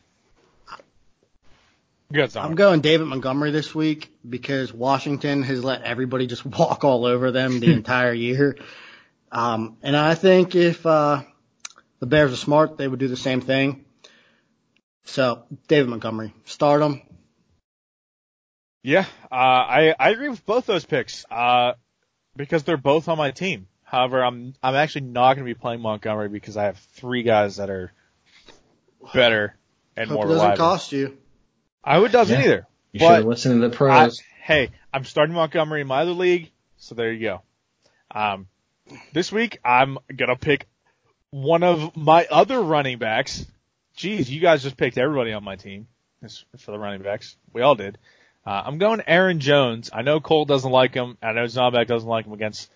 I'm going David Montgomery this week because Washington has let everybody just (laughs) walk all over them the (laughs) entire year. Um, and I think if uh, the Bears are smart, they would do the same thing. So David Montgomery, start him. Yeah, uh, I I agree with both those picks uh, because they're both on my team. However, I'm I'm actually not going to be playing Montgomery because I have three guys that are better and Hope more it doesn't reliable. cost you. I would doesn't Yeah. either. You should have listened to the I, pros. hey, I'm starting Montgomery in my other league, so there you go. Um, this week I'm gonna pick one of my other running backs. Geez, you guys just picked everybody on my team for the running backs. We all did. Uh, I'm going Aaron Jones. I know Cole doesn't like him. I know Zombek doesn't like him against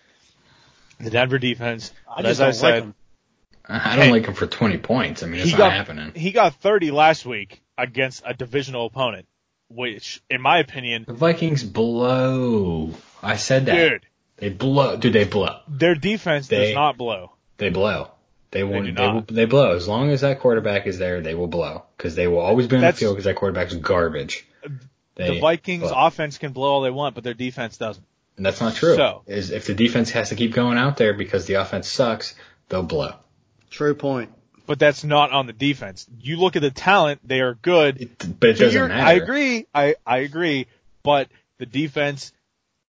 the Denver defense. I But just as I don't said, like him. (laughs) I don't Hey. like him for 20 points. I mean, it's not got happening. he got 30 last week against a divisional opponent, which, in my opinion, The Vikings blow. I said that. dude, They blow. Dude, they blow. their defense They- does not blow. They blow. They will. do They, will, they blow. As long as that quarterback is there, they will blow because they will always be on That's- the field because that quarterback's garbage. They, the Vikings blow. offense can blow all they want, but their defense doesn't. And that's not true. So- is if the defense has to keep going out there because the offense sucks, they'll blow. True point. But that's not on the defense. You look at the talent; they are good. It, but it doesn't matter. I agree. I I agree. But the defense,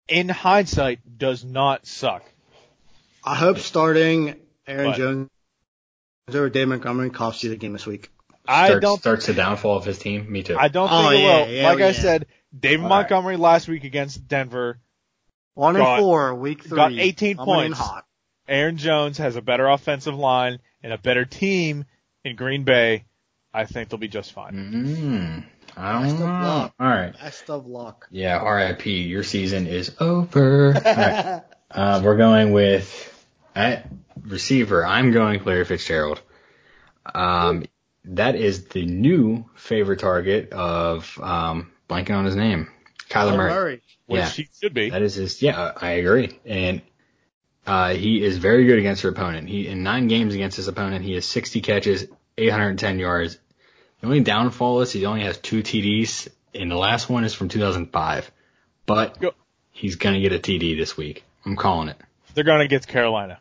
in hindsight, does not suck. I hope starting Aaron But- Jones over Dave Montgomery costs you the game this week. I Starts, don't. starts the downfall of his team. Me too. I don't Oh, think it yeah, will. yeah, like I said, David All right. Montgomery last week against Denver. One Got- and four, week three. got 18 coming in points. Hot. Aaron Jones has a better offensive line and a better team in Green Bay. I think they'll be just fine. Mm, I don't Best of know. luck. All right. Best of luck. Yeah. R.I.P. Your season is over. All right. (laughs) Uh, we're going with at receiver. I'm going Larry Fitzgerald. Um, that is the new favorite target of um, blanking on his name, Kyler Kyler Murray. Murray. Which Yeah. he should be. That is his. Yeah, I agree. And uh, he is very good against her opponent. He in nine games against his opponent, he has 60 catches, 810 yards. The only downfall is he only has two TDs, and the last one is from 2005. But Go. he's gonna get a TD this week. I'm calling it. They're gonna get Carolina.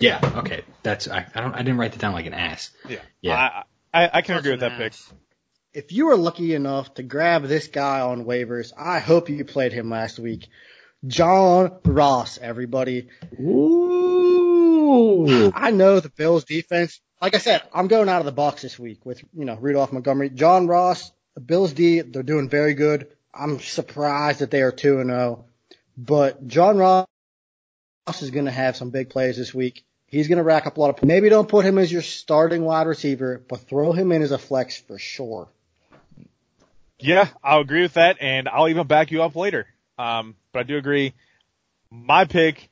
Yeah. Okay. That's I, I don't I didn't write that down like an ass. Yeah. Yeah. I, I, I can Such agree with an that pick. If you were lucky enough to grab this guy on waivers, I hope you played him last week. John Ross, everybody. Ooh. I know the Bills defense. Like I said, I'm going out of the box this week with, you know, Rudolph Montgomery. John Ross, the Bills D, they're doing very good. I'm surprised that they are 2 and 0. But John Ross is going to have some big plays this week. He's going to rack up a lot of, maybe don't put him as your starting wide receiver, but throw him in as a flex for sure. Yeah, I'll agree with that, and I'll even back you up later. Um, but I do agree. My pick,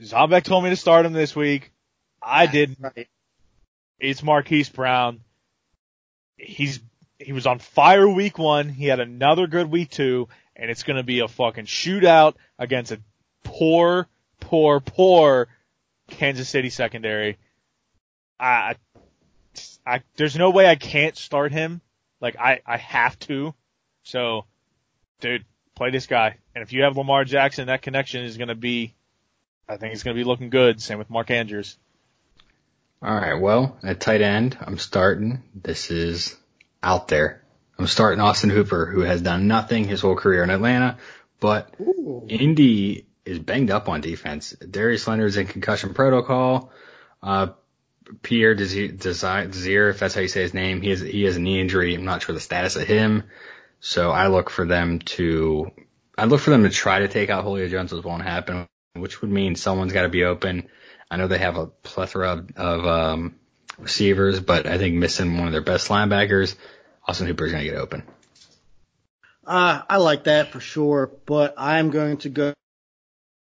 Zombek told me to start him this week. I did. Right. It's Marquise Brown. He's he was on fire week one. He had another good week two, and it's going to be a fucking shootout against a poor, poor, poor Kansas City secondary. I, I, there's no way I can't start him. Like I, I have to. So, dude, play this guy. And if you have Lamar Jackson, that connection is going to be, I think it's going to be looking good. Same with Mark Andrews. All right. Well, at tight end, I'm starting. This is out there. I'm starting Austin Hooper, who has done nothing his whole career in Atlanta, but Ooh. Indy is banged up on defense. Darius Leonard's in concussion protocol. Uh, Pierre Desir, Desir, if that's how you say his name, he has he has a knee injury. I'm not sure the status of him, so I look for them to I look for them to try to take out Julio Jones. It won't happen, which would mean someone's got to be open. I know they have a plethora of, of um, receivers, but I think missing one of their best linebackers, Austin Hooper is going to get open. Uh, I like that for sure, but I'm going to go,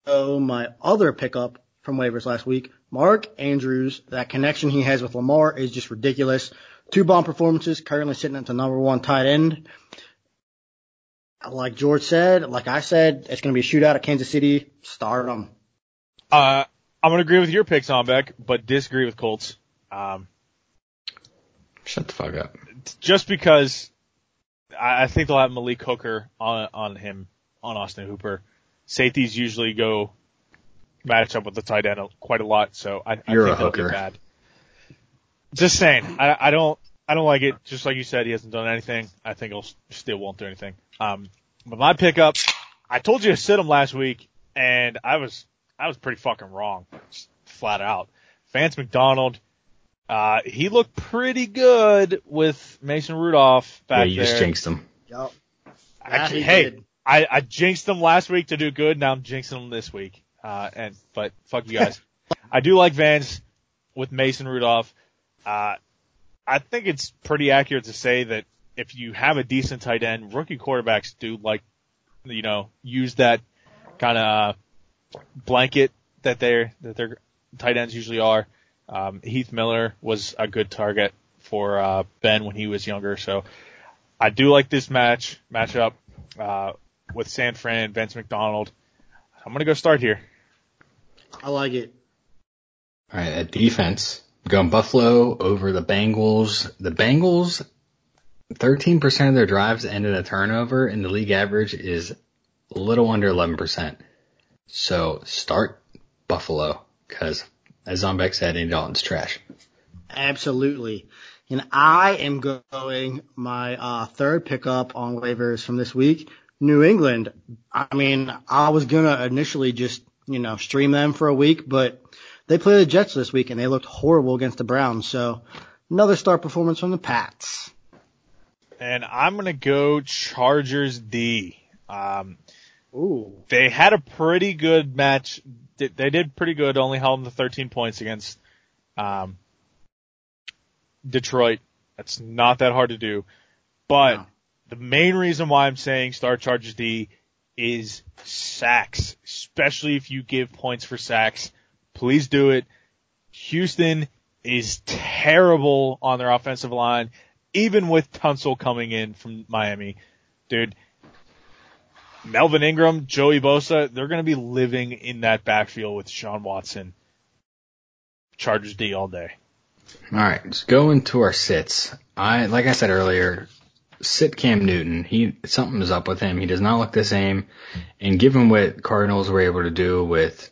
go my other pickup from waivers last week, Mark Andrews. That connection he has with Lamar is just ridiculous. Two bomb performances, currently sitting at the number one tight end. Like George said, like I said, it's going to be a shootout at Kansas City. Start them. Uh, I'm going to agree with your picks on Beck, but disagree with Colts. Um, Shut the fuck up. just because I, I think they'll have Malik Hooker on on him on Austin Hooper. Safeties usually go match up with the tight end quite a lot, so I, I You're think a they'll be bad. Just saying, I, I don't I don't like it. Just like you said, he hasn't done anything. I think he'll still won't do anything. Um, but my pickup, I told you to sit him last week, and I was I was pretty fucking wrong, flat out. Vance McDonald. Uh, he looked pretty good with Mason Rudolph back Yeah, back you there. just jinxed him. Yep. I, Yeah, he hey, did. I, I jinxed him last week to do good. Now I'm jinxing him this week. Uh, and but fuck you guys. (laughs) I do like Vance with Mason Rudolph. Uh, I think it's pretty accurate to say that if you have a decent tight end, rookie quarterbacks do like, you know, use that kind of blanket that their that their tight ends usually are. Um, Heath Miller was a good target for uh, Ben when he was younger, so I do like this match matchup uh, with San Fran, Vince McDonald. I'm gonna go start here. I like it. All right, at defense, going Buffalo over the Bengals. The Bengals, 13% of their drives end in a turnover, and the league average is a little under 11%. So start Buffalo, because as Zombek said, Andy Dalton's trash. Absolutely. And I am going my uh, third pickup on waivers from this week, New England. I mean, I was gonna initially just you know stream them for a week, but they play the Jets this week and they looked horrible against the Browns. So another star performance from the Pats. And I'm gonna go Chargers D. Um, Ooh. they had a pretty good match. They did pretty good, only held them to 13 points against um, Detroit. That's not that hard to do. But No. the main reason why I'm saying start Chargers D is sacks, especially if you give points for sacks. Please do it. Houston is terrible on their offensive line, even with Tunsil coming in from Miami. Dude, Melvin Ingram, Joey Bosa, they're going to be living in that backfield with Sean Watson. Chargers D all day. All right, let's go into our sits. I, like I said earlier, sit Cam Newton. He, something is up with him. He does not look the same. And given what Cardinals were able to do with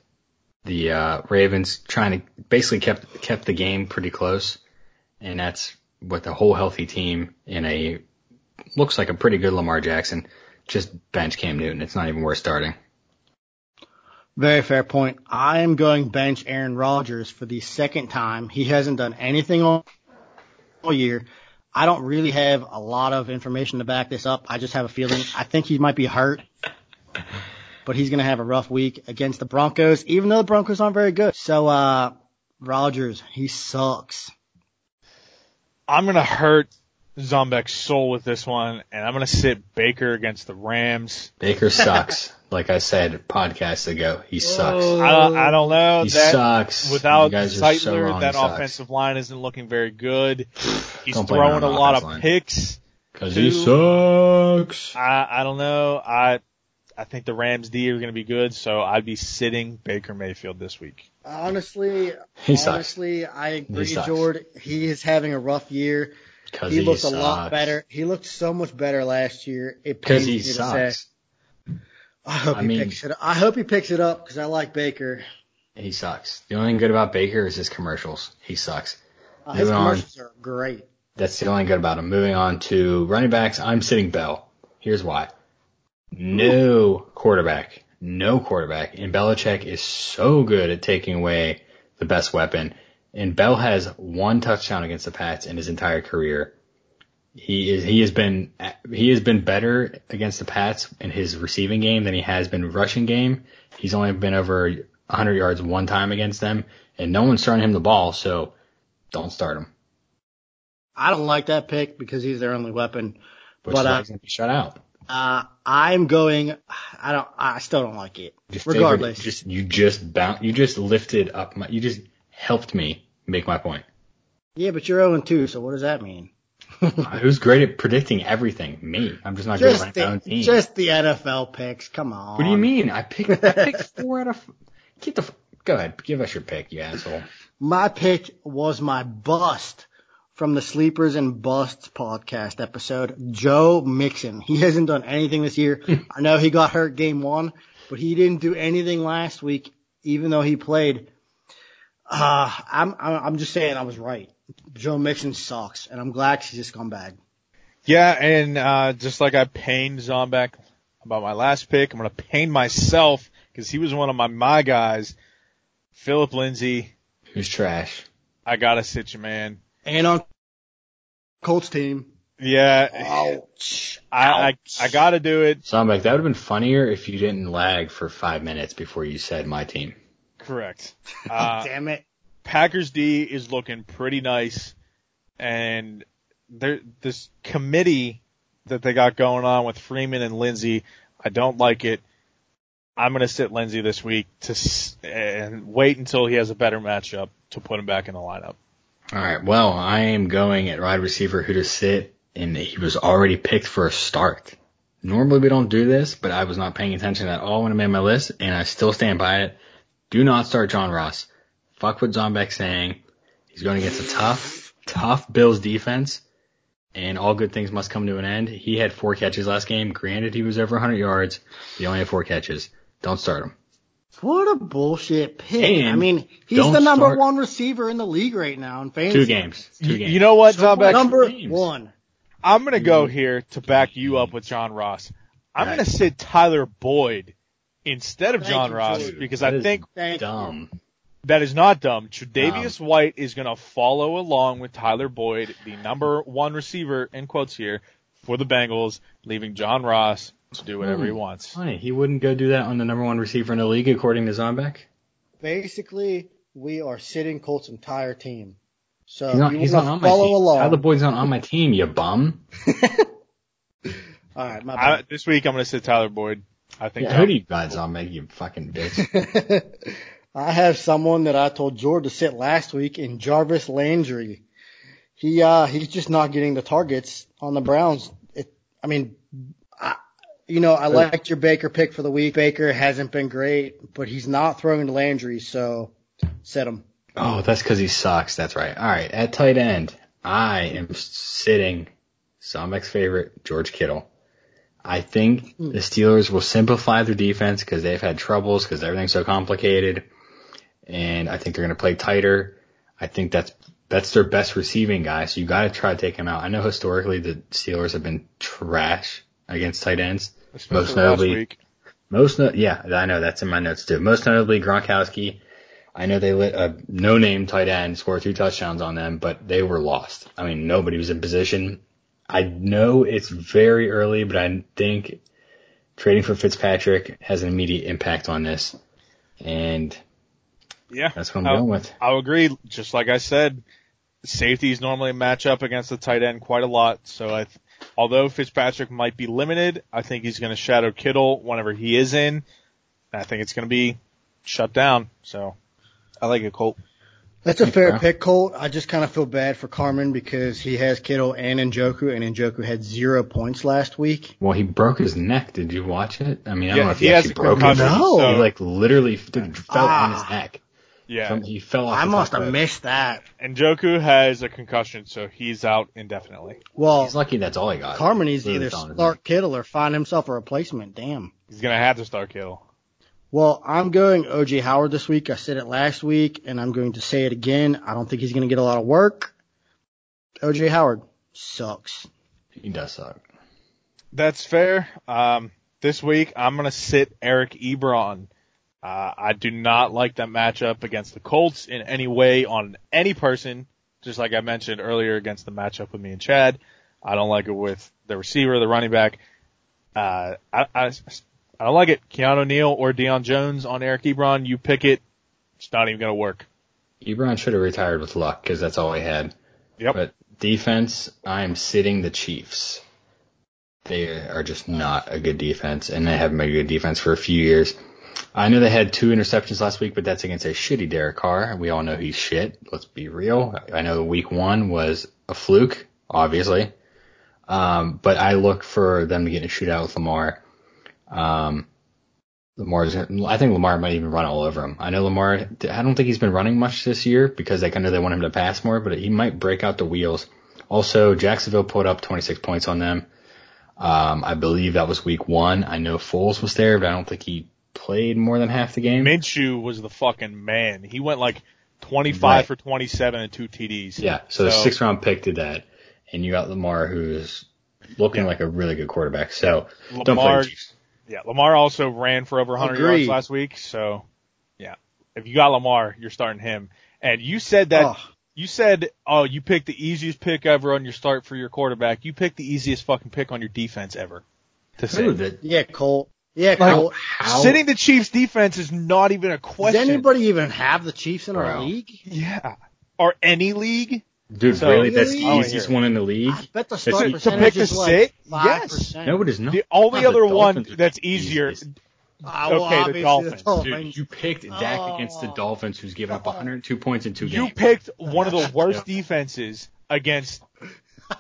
the, uh, Ravens trying to basically kept, kept the game pretty close. And that's with a whole healthy team in a, looks like a pretty good Lamar Jackson. Just bench Cam Newton. It's not even worth starting. Very fair point. I am going bench Aaron Rodgers for the second time. He hasn't done anything all, all year. I don't really have a lot of information to back this up. I just have a feeling. I think he might be hurt, but he's going to have a rough week against the Broncos, even though the Broncos aren't very good. So, uh, Rodgers, he sucks. I'm going to hurt Zombek's soul with this one, and I'm going to sit Baker against the Rams. Baker (laughs) sucks. like I said podcasts ago, he sucks. I don't, I don't know. He that, sucks. Without You guys are so wrong. that offensive line isn't looking very good. (sighs) He's Don't throwing a lot of line. picks. Cause he sucks. I, I don't know. I I think the Rams D are going to be good, so I'd be sitting Baker Mayfield this week. Honestly, He sucks. honestly, I agree, sucks. Jordan. He is having a rough year. Cause He he, looked sucks. a lot better. He looked so much better last year. It Cause pains he me to say. sucks. I hope I he mean- picks it up. I hope he picks it up because I like Baker. He sucks. The only thing good about Baker is his commercials. He sucks. Uh, his Moving on. commercials are great. That's the only good about him. Moving on to running backs, I'm sitting Bell. Here's why. No quarterback. No quarterback. And Belichick is so good at taking away the best weapon. And Bell has one touchdown against the Pats in his entire career. He is he has been he has been better against the Pats in his receiving game than he has been rushing game. He's only been over 100 yards one time against them, and no one's throwing him the ball, so don't start him. I don't like that pick because he's their only weapon. But, uh, he's gonna be shut out. Uh, I'm going. I don't. I still don't like it. Favorite- Regardless, just you just bound, you just lifted up my, you just helped me make my point. yeah, but you're 0 2, so what does that mean? (laughs) Who's great at predicting everything? Me. I'm just not good at Just my own team. just the NFL picks. Come on. what do you mean? I picked I picked (laughs) four out of. Get the. Go ahead, give us your pick, you asshole. My pick was my bust from the Sleepers and Busts podcast episode, Joe Mixon. He hasn't done anything this year. (laughs) I know he got hurt game one, but he didn't do anything last week, even though he played. Uh, I'm, I'm I'm just saying I was right. Joe Mixon sucks, and I'm glad he's just gone bad. Yeah, and uh, just like I pained Zombek about my last pick, I'm going to pain myself because he was one of my my guys. Phillip Lindsay, Who's trash? I gotta sit you, man. And on Colts team, Yeah, Ouch. I, I I gotta do it. So I'm like, that would have been funnier if you didn't lag for five minutes before you said my team. Correct. (laughs) Uh, Damn it. Packers D is looking pretty nice, and there this committee that they got going on with Freeman and Lindsay, I don't like it. I'm gonna sit Lindsay this week to and wait until he has a better matchup to put him back in the lineup. All right. Well, I am going at wide receiver who to sit, and he was already picked for a start. Normally we don't do this, but I was not paying attention at all when I made my list, and I still stand by it. Do not start John Ross. Fuck what Zombek's saying. He's going against a tough, tough Bills defense, and all good things must come to an end. He had four catches last game. Granted, he was over 100 yards. He only had four catches. Don't start him. What a bullshit pick. And I mean, he's the number start- one receiver in the league right now in fantasy. Two games. Two You, games. you know what, Number, Zombek? number games. one. I'm gonna go here to back you up with John Ross. I'm Right. gonna sit Tyler Boyd instead of Thank John you, Ross Jordan. because That I is think Thank you. dumb. that is not dumb. Tre'Davious White is gonna follow along with Tyler Boyd, the number one receiver in quotes here for the Bengals, leaving John Ross to do whatever he wants. Funny, he wouldn't go do that on the number one receiver in the league, according to Zombek. Basically, we are sitting Colts' entire team. So He's not, you he's not on my follow team. along. Tyler Boyd's not on my team, you bum. (laughs) All right, my I, this week I'm gonna sit Tyler Boyd. I think. Yeah, John- who do you got, Zombek, you fucking bitch? (laughs) I have someone that I told George to sit last week in Jarvis Landry. He uh he's just not getting the targets on the Browns. It, I mean, I, you know, I liked your Baker pick for the week. Baker hasn't been great, but he's not throwing to Landry, so set him. oh, that's because he sucks. That's right. All right, at tight end, I am sitting Zombek's favorite, George Kittle. I think hmm. the Steelers will simplify their defense because they've had troubles because everything's so complicated, and I think they're going to play tighter. I think that's that's their best receiving guy, so you got to try to take him out. I know historically the Steelers have been trash against tight ends. especially most notably- week. Most, no- yeah, I know that's in my notes too. Most notably Gronkowski. I know they let a no-name tight end score two touchdowns on them, but they were lost. I mean, nobody was in position. I know it's very early, but I think trading for Fitzpatrick has an immediate impact on this, and Yeah, that's what I'm I'll- going with. I'll agree. Just like I said, safeties normally match up against the tight end quite a lot. So I, th- although Fitzpatrick might be limited, I think he's going to shadow Kittle whenever he is in. I think it's going to be shut down. So I like it, Colt. That's a fair bro. pick, Colt. I just kind of feel bad for Carmen because he has Kittle and Njoku, and Njoku had zero points last week. Well, he broke his neck. Did you watch it? I mean, I Yeah, don't know if he, he actually a broke it. concussion, No. He like literally dude, fell on his Ah. neck. Yeah. From- he fell off. I must have missed that. Njoku has a concussion, so he's out indefinitely. Well, He's lucky that's all he got. Carmen needs to either fell start Kittle or find himself a replacement. Damn. He's going to have to start Kittle. Well, I'm going OJ Howard this week. I said it last week, and I'm going to say it again. I don't think he's going to get a lot of work. OJ Howard sucks. He does suck. That's fair. Um, this week I'm gonna sit Eric Ebron. Uh, I do not like that matchup against the Colts in any way on any person. Just like I mentioned earlier against the matchup with me and Chad, I don't like it with the receiver, the running back. Uh, I, I, I don't like it. Keanu Neal or Deion Jones on Eric Ebron. You pick it. It's not even gonna work. Ebron should have retired with luck because that's all he had. Yep. But defense, I'm sitting the Chiefs. They are just not a good defense, and they haven't been a good defense for a few years. I know they had two interceptions last week, but that's against a shitty Derek Carr. We all know he's shit. Let's be real. I know week one was a fluke, obviously. Um, but I look for them to get in a shootout with Lamar. Um, Lamar's, I think Lamar might even run all over him. I know Lamar, I don't think he's been running much this year because they kind of, they want him to pass more, but he might break out the wheels. Also, Jacksonville put up 26 points on them. Um, I believe that was week one. I know Foles was there, but I don't think he played more than half the game. Minshew was the fucking man. He went like 25 Right. for 27 and two TDs. Yeah, so, the sixth round pick did that, and you got Lamar, who's looking Yeah. like a really good quarterback. So don't play Lamar, Chiefs. yeah, Lamar also ran for over 100 yards last week. So, yeah, if you got Lamar, you're starting him. And you said that. You said, oh, you picked the easiest pick ever on your start for your quarterback. You picked the easiest fucking pick on your defense ever. To say. Who, the, Yeah, Colt. Yeah, Like, Colt. how, Sitting the Chiefs defense is not even a question. Does anybody even have the Chiefs in our Bro. league? Yeah. Or any league? dude, So- really? That's the Really? easiest one in the league? I bet the To- start to percentage pick the is like six? five Yes. percent. No, it is not. The only No, other the one that's easier. easiest. Ah, well, Okay, the obviously Dolphins. Dude, you picked Dak against the Oh. Dolphins, who's given up 102 points in two games. You games. picked one of the worst (laughs) defenses against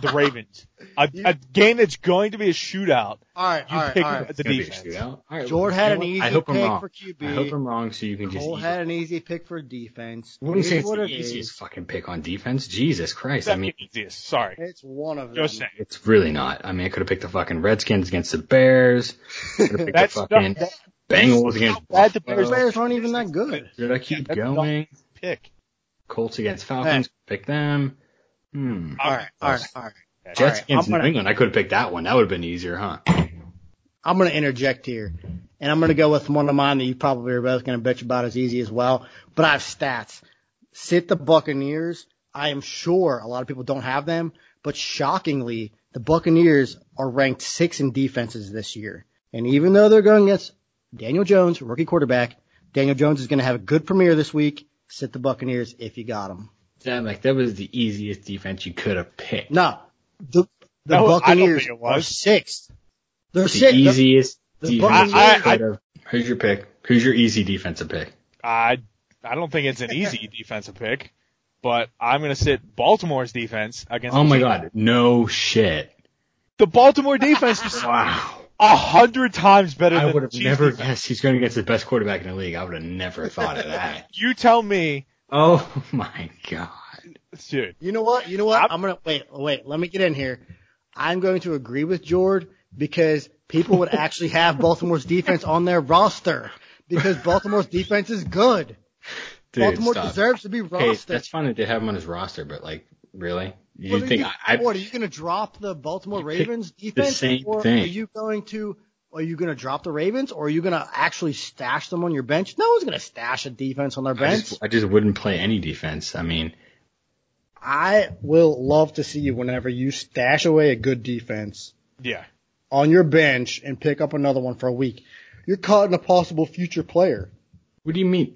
the Ravens. (laughs) A, a game that's going to be a shootout. all right, You all right, picked all right. the It's gonna be a defense. shootout. All right, Jord had an easy I hope I'm pick wrong. for QB. I hope I'm wrong, so you can just. Cole had an easy pick for defense. I wouldn't It say it's what the it easiest is. fucking pick on defense. Jesus Christ! I mean, easiest. Sorry. It's one of them. Just saying. it's really not. I mean, I could have picked the fucking Redskins against the Bears. Could have picked That's the fucking not, that, Bengals against bad the The Buffalo. Bears aren't even that good. Should I keep That's not- going? pick. Colts against Falcons. Pick them. Hmm. All right, all right, all right. Jets All against New England. I could have picked that one. That would have been easier, huh? I'm going to interject here, and I'm going to go with one of mine that you probably are both going to bitch about as easy as well. But I have stats. Sit the Buccaneers. I am sure a lot of people don't have them, but shockingly, the Buccaneers are ranked six in defenses this year. And even though they're going against Daniel Jones, rookie quarterback, Daniel Jones is going to have a good premiere this week. Sit the Buccaneers if you got them. That like that was the easiest defense you could have picked. No, the the No, Buccaneers are was. sixth. They're the sixth. easiest the defense Buccaneers- you could have. Who's your pick? Who's your easy defensive pick? I I don't think it's an easy (laughs) defensive pick, but I'm going to sit Baltimore's defense against. Oh my Chiefs. god, no shit. The Baltimore defense is (laughs) Wow. a hundred times better I than would the have Chiefs never defense. guessed he's going against the best quarterback in the league. I would have never thought of that. (laughs) You tell me, Oh (laughs) my god. dude. You know what? You know what? I'm- I'm gonna wait. Wait. Let me get in here. I'm going to agree with Jord because people would actually have (laughs) Baltimore's defense on their roster because Baltimore's defense is good. Dude, Baltimore stop. deserves to be Hey, that's fine that they have him on his roster, but like, really? You What are think you, I, I what, are you going to drop the Baltimore Ravens defense, The same or thing. are you going to? Are you going to drop the Ravens, or are you going to actually stash them on your bench? No one's going to stash a defense on their I bench. just, I just wouldn't play any defense. I mean, I will love to see you whenever you stash away a good defense Yeah. on your bench and pick up another one for a week. You're caught in a possible future player. what do you mean?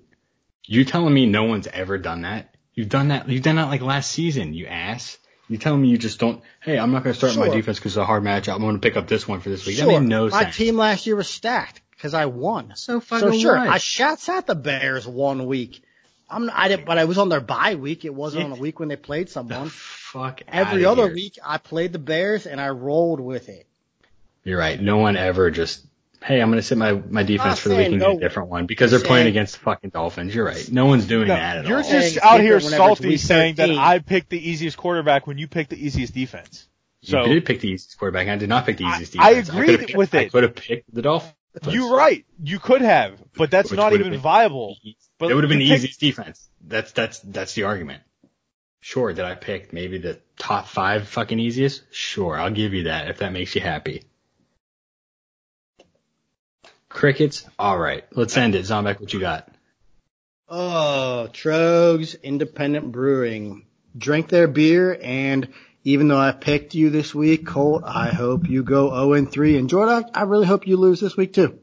You telling me no one's ever done that? You've done that. You've done that like last season. You ass. You telling me you just don't? Hey, I'm not going to start my defense because it's a hard matchup. I'm going to pick up this one for this week. Sure, That made no my sense. team last year was stacked because I won. so So fucking sure? I shot at the Bears one week. I'm I didn't, but I was on their bye week. It wasn't on a week when they played the someone. fuck Every other here. week, I played the Bears and I rolled with it. You're right. No one ever just. Hey, I'm going to sit my, my defense for the week saying and get a different one because they're playing against the fucking Dolphins. You're right. No one's doing No, that at all. you're just It's out here different whenever it's salty week saying that I picked the easiest quarterback when you picked the easiest defense. So you did pick the easiest quarterback. I did not pick the I- easiest I defense. agreed could've picked- with I could have picked the Dolphins. you're right. You could have, but that's Which not even been- viable. But it would have been the picked- easiest defense. That's that's that's the argument. Sure, did I pick maybe the top five fucking easiest? Sure, I'll give you that if that makes you happy. Crickets, all right. Let's end it. Zombek, what you got? Oh, Tröegs Independent Brewing. Drink their beer, and even though I picked you this week, Colt, I hope you go 0 and 3. And Jordan, I really hope you lose this week too.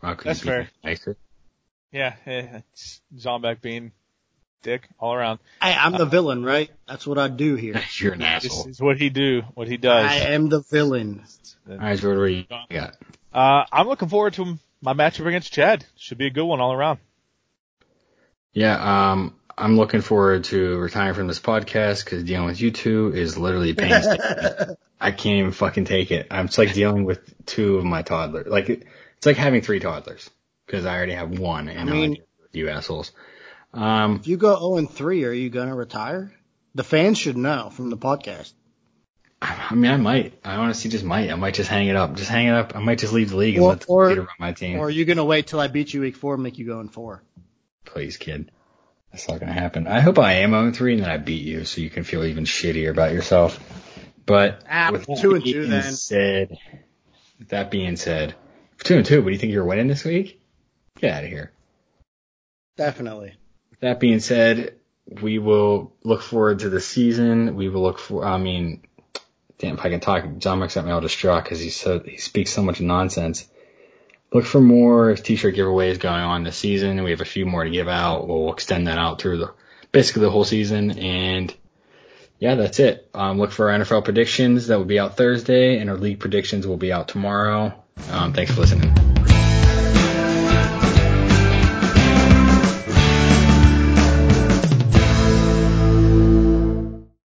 How could That's fair. Nicer? Yeah, eh, it's Zombek being dick all around. Hey, I'm the villain, right? That's what I do here. (laughs) You're an asshole. This is what he do, what he does. I am the villain. All right, Jordan, what do you got? Uh, I'm looking forward to my matchup against Chad. Should be a good one all around. Yeah, um, I'm looking forward to retiring from this podcast because dealing with you two is literally painstaking. (laughs) I can't even fucking take it. I'm it's like dealing with two of my toddlers. Like it's like having three toddlers because I already have one, and I now I mean- deal with you assholes. Um, If you go 0 and 3, are you going to retire? The fans should know from the podcast. I mean, I might. I honestly just might. I might just hang it up. Just hang it up. I might just leave the league and Or- let the or- computer run my team. Or are you going to wait till I beat you week 4 and make you go in 4? Please, kid. That's not gonna happen. I hope I am 0 3 and then I beat you so you can feel even shittier about yourself. But Ah, with two and two then. said, with that being said, two and two, what do you think you're winning this week? Get out of here. Definitely. With that being said, we will look forward to the season. We will look for, I mean, damn, if I can talk, John got me all distraught because he so, he speaks so much nonsense. Look for more t-shirt giveaways going on this season. We have a few more to give out. We'll extend that out through the, basically the whole season. And yeah, that's it. Um, look for our NFL predictions that will be out Thursday and our league predictions will be out tomorrow. Um, thanks for listening.